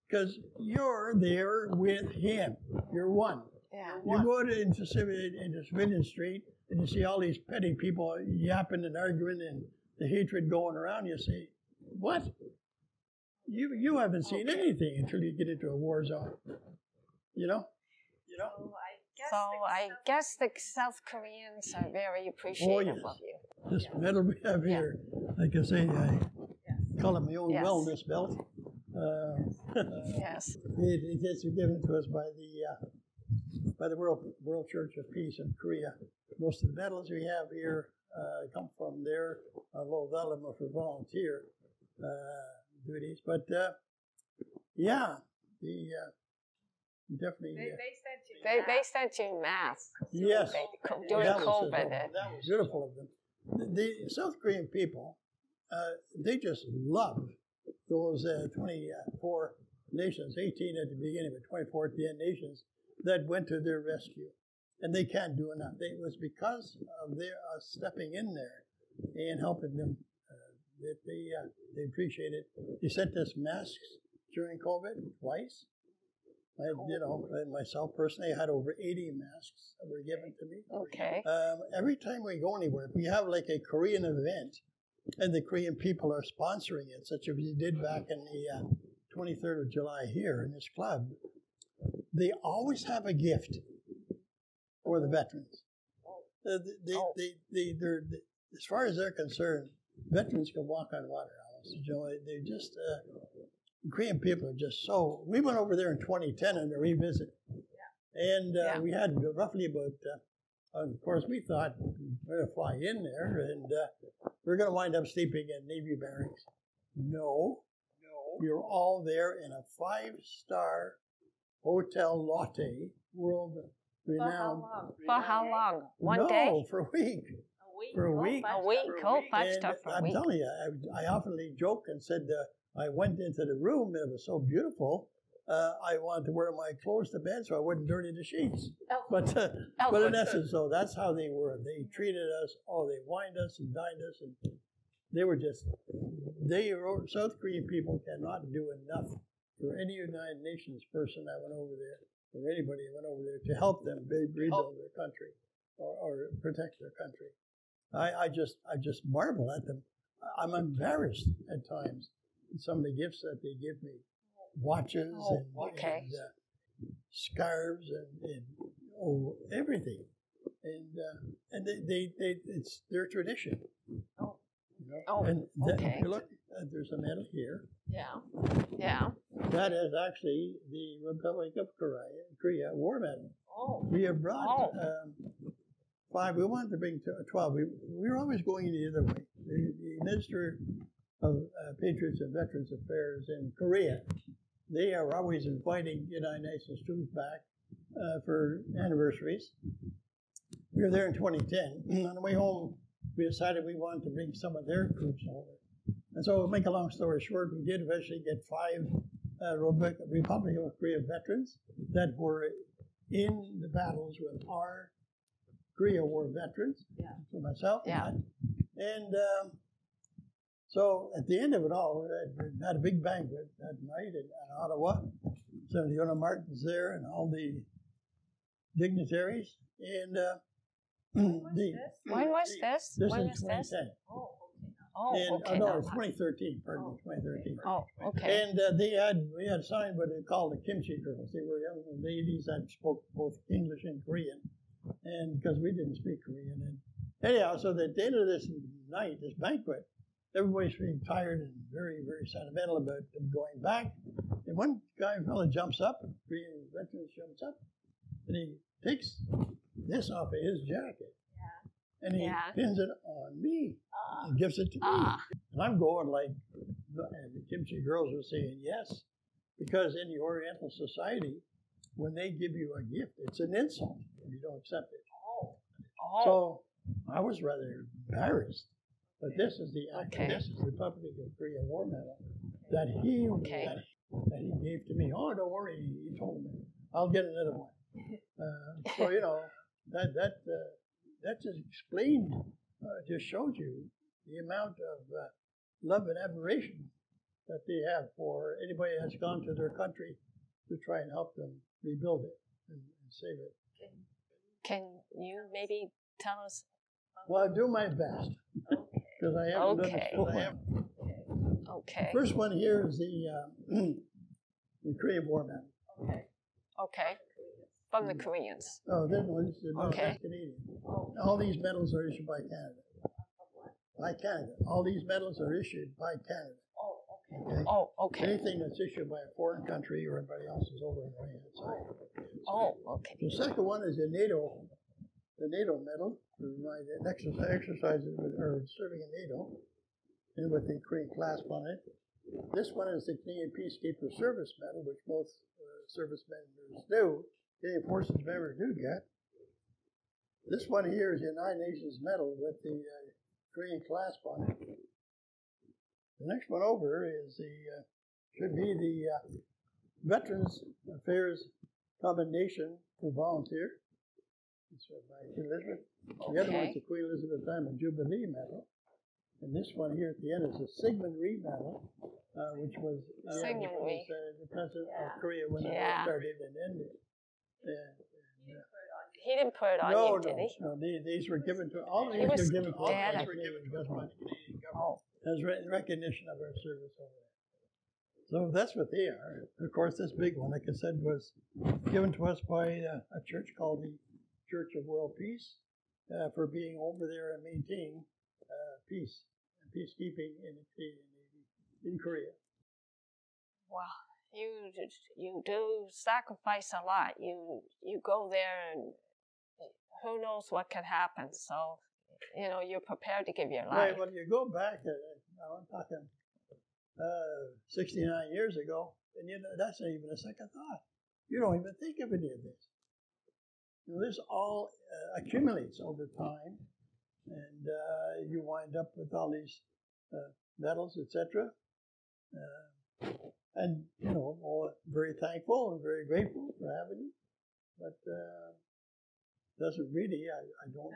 [SPEAKER 2] because you're there with him. You're one.
[SPEAKER 3] Yeah.
[SPEAKER 2] You go to, into civilian into civilian street and you see all these petty people yapping and arguing and the hatred going around. You say, "What? You you haven't seen anything until you get into a war zone." You know. You know.
[SPEAKER 1] So I guess
[SPEAKER 3] So
[SPEAKER 1] the
[SPEAKER 3] I
[SPEAKER 1] South-
[SPEAKER 3] guess the South Koreans are very oh, appreciative
[SPEAKER 2] yes.
[SPEAKER 3] of you.
[SPEAKER 2] This medal we have
[SPEAKER 3] Yeah.
[SPEAKER 2] here, like I say, I call it my own
[SPEAKER 3] Yes.
[SPEAKER 2] wellness belt. Uh,
[SPEAKER 3] Yes.
[SPEAKER 2] It, it is given to us by the uh, by the World World Church of Peace in Korea. Most of the medals we have here uh, come from there, although a lot of them are for volunteer uh, duties. But uh, yeah, the uh, definitely.
[SPEAKER 1] They,
[SPEAKER 2] uh,
[SPEAKER 1] they sent you.
[SPEAKER 3] They, they sent you masks
[SPEAKER 2] yes.
[SPEAKER 3] they- during
[SPEAKER 2] that was,
[SPEAKER 3] COVID.
[SPEAKER 2] that was beautiful of them. The, the South Korean people, uh, they just love those uh, 24 nations, 18 at the beginning, but 24 at the end nations that went to their rescue. And they can't do enough. It was because of their uh, stepping in there and helping them uh, that they, uh, they appreciate it. They sent us masks during COVID twice. I, you know, myself personally, I had over 80 masks that were given to me.
[SPEAKER 3] Okay.
[SPEAKER 2] Um, every time we go anywhere, if we have like a Korean event, and the Korean people are sponsoring it, such as we did back in the uh, 23rd of July here in this club, they always have a gift for the veterans. Uh, they,
[SPEAKER 3] Oh.
[SPEAKER 2] they, they, they're, they, as far as they're concerned, veterans can walk on water. Alice. You know, they just, uh, Korean people are just so. We went over there in 2010 on a revisit. And uh,
[SPEAKER 3] Yeah.
[SPEAKER 2] we had roughly about, uh, of course, we thought we're going to fly in there and uh, we're going to wind up sleeping in Navy barracks. No, no. We were all there in a five star hotel Lotte, world renowned.
[SPEAKER 1] For how long?
[SPEAKER 3] For how long? One
[SPEAKER 2] no,
[SPEAKER 3] day?
[SPEAKER 2] for a week.
[SPEAKER 1] A week.
[SPEAKER 2] For a
[SPEAKER 1] Oh,
[SPEAKER 2] week.
[SPEAKER 1] five
[SPEAKER 3] A week.
[SPEAKER 1] star.
[SPEAKER 3] Oh, five
[SPEAKER 2] And
[SPEAKER 3] star for a
[SPEAKER 2] I'm telling you, I, I oftenly joke and said uh, I went into the room and it was so beautiful. Uh, I wanted to wear my clothes to bed so I wouldn't dirty the sheets.
[SPEAKER 1] Oh.
[SPEAKER 2] But uh,
[SPEAKER 3] Oh,
[SPEAKER 2] but in essence, though, that's how they were. They treated us. Oh, they wined us and dined us, and they were just. They were, South Korean people cannot do enough for any United Nations person that went over there, or anybody that went over there to help them re- rebuild their country or, or protect their country. I, I just I just marvel at them. I'm embarrassed at times some of the gifts that they give me, watches
[SPEAKER 3] Oh,
[SPEAKER 2] and,
[SPEAKER 3] okay.
[SPEAKER 2] and uh, scarves and, and oh everything, and uh, and they, they, they it's their tradition.
[SPEAKER 1] Oh.
[SPEAKER 2] You know?
[SPEAKER 3] Oh,
[SPEAKER 2] and that,
[SPEAKER 3] okay.
[SPEAKER 2] look, uh, there's a medal here.
[SPEAKER 1] Yeah.
[SPEAKER 3] Yeah.
[SPEAKER 2] That is actually the Republic of Korea, Korea War Medal.
[SPEAKER 1] Oh.
[SPEAKER 2] We have brought
[SPEAKER 3] Oh.
[SPEAKER 2] um, five. We wanted to bring to- twelve. We, we were always going the other way. The, the Minister of uh, Patriots and Veterans Affairs in Korea, they are always inviting United Nations troops back uh, for anniversaries. We were there in 2010. On the way home, we decided we wanted to bring some of their troops over. And so, to make a long story short, we did eventually get five uh, Republic of Korea veterans that were in the battles with our Korea War veterans.
[SPEAKER 1] Yeah.
[SPEAKER 2] For myself. and
[SPEAKER 3] Yeah.
[SPEAKER 2] I. And um, so at the end of it all, we had- a big banquet that night in, in Ottawa. So Leona Martin's there and all the dignitaries. And uh,
[SPEAKER 1] When was
[SPEAKER 2] the,
[SPEAKER 1] this?
[SPEAKER 3] When was
[SPEAKER 2] the-
[SPEAKER 3] this?
[SPEAKER 2] This
[SPEAKER 3] when
[SPEAKER 2] is
[SPEAKER 3] was this?
[SPEAKER 2] 2010.
[SPEAKER 1] Oh, okay.
[SPEAKER 3] Oh,
[SPEAKER 2] and,
[SPEAKER 3] okay.
[SPEAKER 2] oh, no, it's 2013. Pardon me, 2013.
[SPEAKER 3] Oh, okay.
[SPEAKER 2] And uh, they had we had signed what they called the kimchi girls. They were young ladies that spoke both English and Korean, and because we didn't speak Korean. And anyhow, so at the end of this night, this banquet, everybody's feeling tired and very, very sentimental about them going back. And one guy fella jumps up, Korean veteran jumps up, and he takes this off of his jacket, and he
[SPEAKER 3] Yeah.
[SPEAKER 2] pins it on me
[SPEAKER 1] Ah.
[SPEAKER 2] and gives it to me.
[SPEAKER 3] Ah,
[SPEAKER 2] And I'm going like, and the kimchi girls are saying yes, because in the Oriental society, when they give you a gift, it's an insult if you don't accept it.
[SPEAKER 1] Oh.
[SPEAKER 3] oh,
[SPEAKER 2] So I was rather embarrassed. But this is the
[SPEAKER 3] Okay.
[SPEAKER 2] this is the Republic of Korea War Medal that he
[SPEAKER 3] Okay.
[SPEAKER 2] that, that he gave to me. Oh, don't worry, he told me I'll get another one. Uh, so you know that that uh, that just explained, uh, just showed you the amount of uh, love and admiration that they have for anybody that's gone to their country to try and help them rebuild it and, and save it.
[SPEAKER 3] can you maybe tell us?
[SPEAKER 2] Well, I do my best
[SPEAKER 1] Okay.
[SPEAKER 2] Because I haven't
[SPEAKER 3] Okay.
[SPEAKER 2] done it full.
[SPEAKER 3] Okay.
[SPEAKER 2] First one here is the uh, the Korean War Medal.
[SPEAKER 1] Okay.
[SPEAKER 3] Okay. From the Koreans.
[SPEAKER 2] Oh, this one is no,
[SPEAKER 3] Okay.
[SPEAKER 2] that's Canadian. All these medals are issued by Canada. By Canada. All these medals are issued by Canada.
[SPEAKER 1] Oh, okay.
[SPEAKER 2] Okay.
[SPEAKER 3] Oh, okay.
[SPEAKER 2] Anything that's issued by a foreign country or anybody else is over in the right hand side.
[SPEAKER 3] Oh, okay.
[SPEAKER 2] The second one is a NATO the NATO medal for my exercise, exercises with, or serving in NATO, and with the Korean clasp on it. This one is the Canadian Peacekeeper Service Medal, which most uh, service members do. Canadian Forces members do get. This one here is the United Nations Medal with the uh, Korean clasp on it. The next one over is the uh, should be the uh, Veterans Affairs Commendation for Volunteer. It's by Elizabeth. The other one's the Queen Elizabeth Diamond Jubilee Medal. And this one here at the end is the Syngman Rhee Medal, uh, which was, uh,
[SPEAKER 1] Sigmund
[SPEAKER 2] was uh, the president
[SPEAKER 3] Yeah.
[SPEAKER 2] of Korea when the war
[SPEAKER 1] Yeah.
[SPEAKER 2] started and ended. And, and, uh,
[SPEAKER 1] He didn't put it on
[SPEAKER 2] no,
[SPEAKER 1] you,
[SPEAKER 2] no,
[SPEAKER 1] did he?
[SPEAKER 2] no. These, these were given to all these were given all
[SPEAKER 1] dead,
[SPEAKER 2] of
[SPEAKER 1] I
[SPEAKER 2] these were given to us by the Canadian government
[SPEAKER 1] Oh,
[SPEAKER 2] as re- recognition of our service over there. So that's what they are. Of course, this big one, like I said, was given to us by uh, a church called the Church of World Peace uh, for being over there and maintaining uh, peace and peacekeeping in the Canadian Navy in Korea.
[SPEAKER 1] well, you you do sacrifice a lot. You you go there, and who knows what could happen. So, you know, you're prepared to give your life.
[SPEAKER 2] Right, when you go back, uh, I'm talking uh, 69 years ago, and you know, that's not even a second thought. You don't even think of any of this. Know, this all uh, accumulates over time, and uh, you wind up with all these uh, medals, etc. Uh, and you know, all very thankful and very grateful for having you, but uh, doesn't really. I, I don't.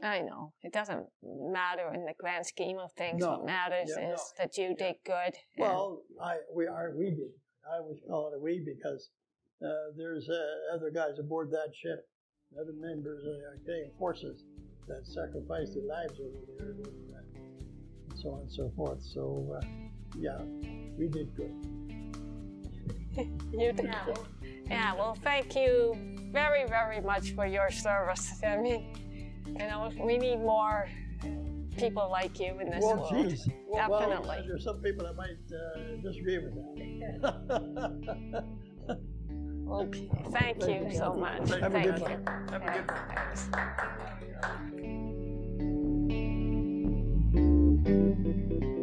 [SPEAKER 1] I know it doesn't matter in the grand scheme of things.
[SPEAKER 2] No.
[SPEAKER 1] What matters
[SPEAKER 2] Yeah,
[SPEAKER 1] is
[SPEAKER 2] no.
[SPEAKER 1] that you did good.
[SPEAKER 2] Well, I we are we did. I always call it a we because uh, there's uh, other guys aboard that ship, other members of the Canadian forces that sacrificed their lives over there, and, uh, and so on and so forth. So uh, yeah, we did good.
[SPEAKER 1] you did. Yeah. Well, thank you very, very much for your service. I mean, you know, we need more people like you in this
[SPEAKER 2] well,
[SPEAKER 1] world.
[SPEAKER 2] geez. Well, well, there's some people that might uh, disagree with that.
[SPEAKER 1] Okay. Thank you so much.
[SPEAKER 2] Have a
[SPEAKER 1] Thank
[SPEAKER 2] good
[SPEAKER 1] you.
[SPEAKER 2] one. Have a
[SPEAKER 1] Yeah,
[SPEAKER 2] good one.
[SPEAKER 1] thanks.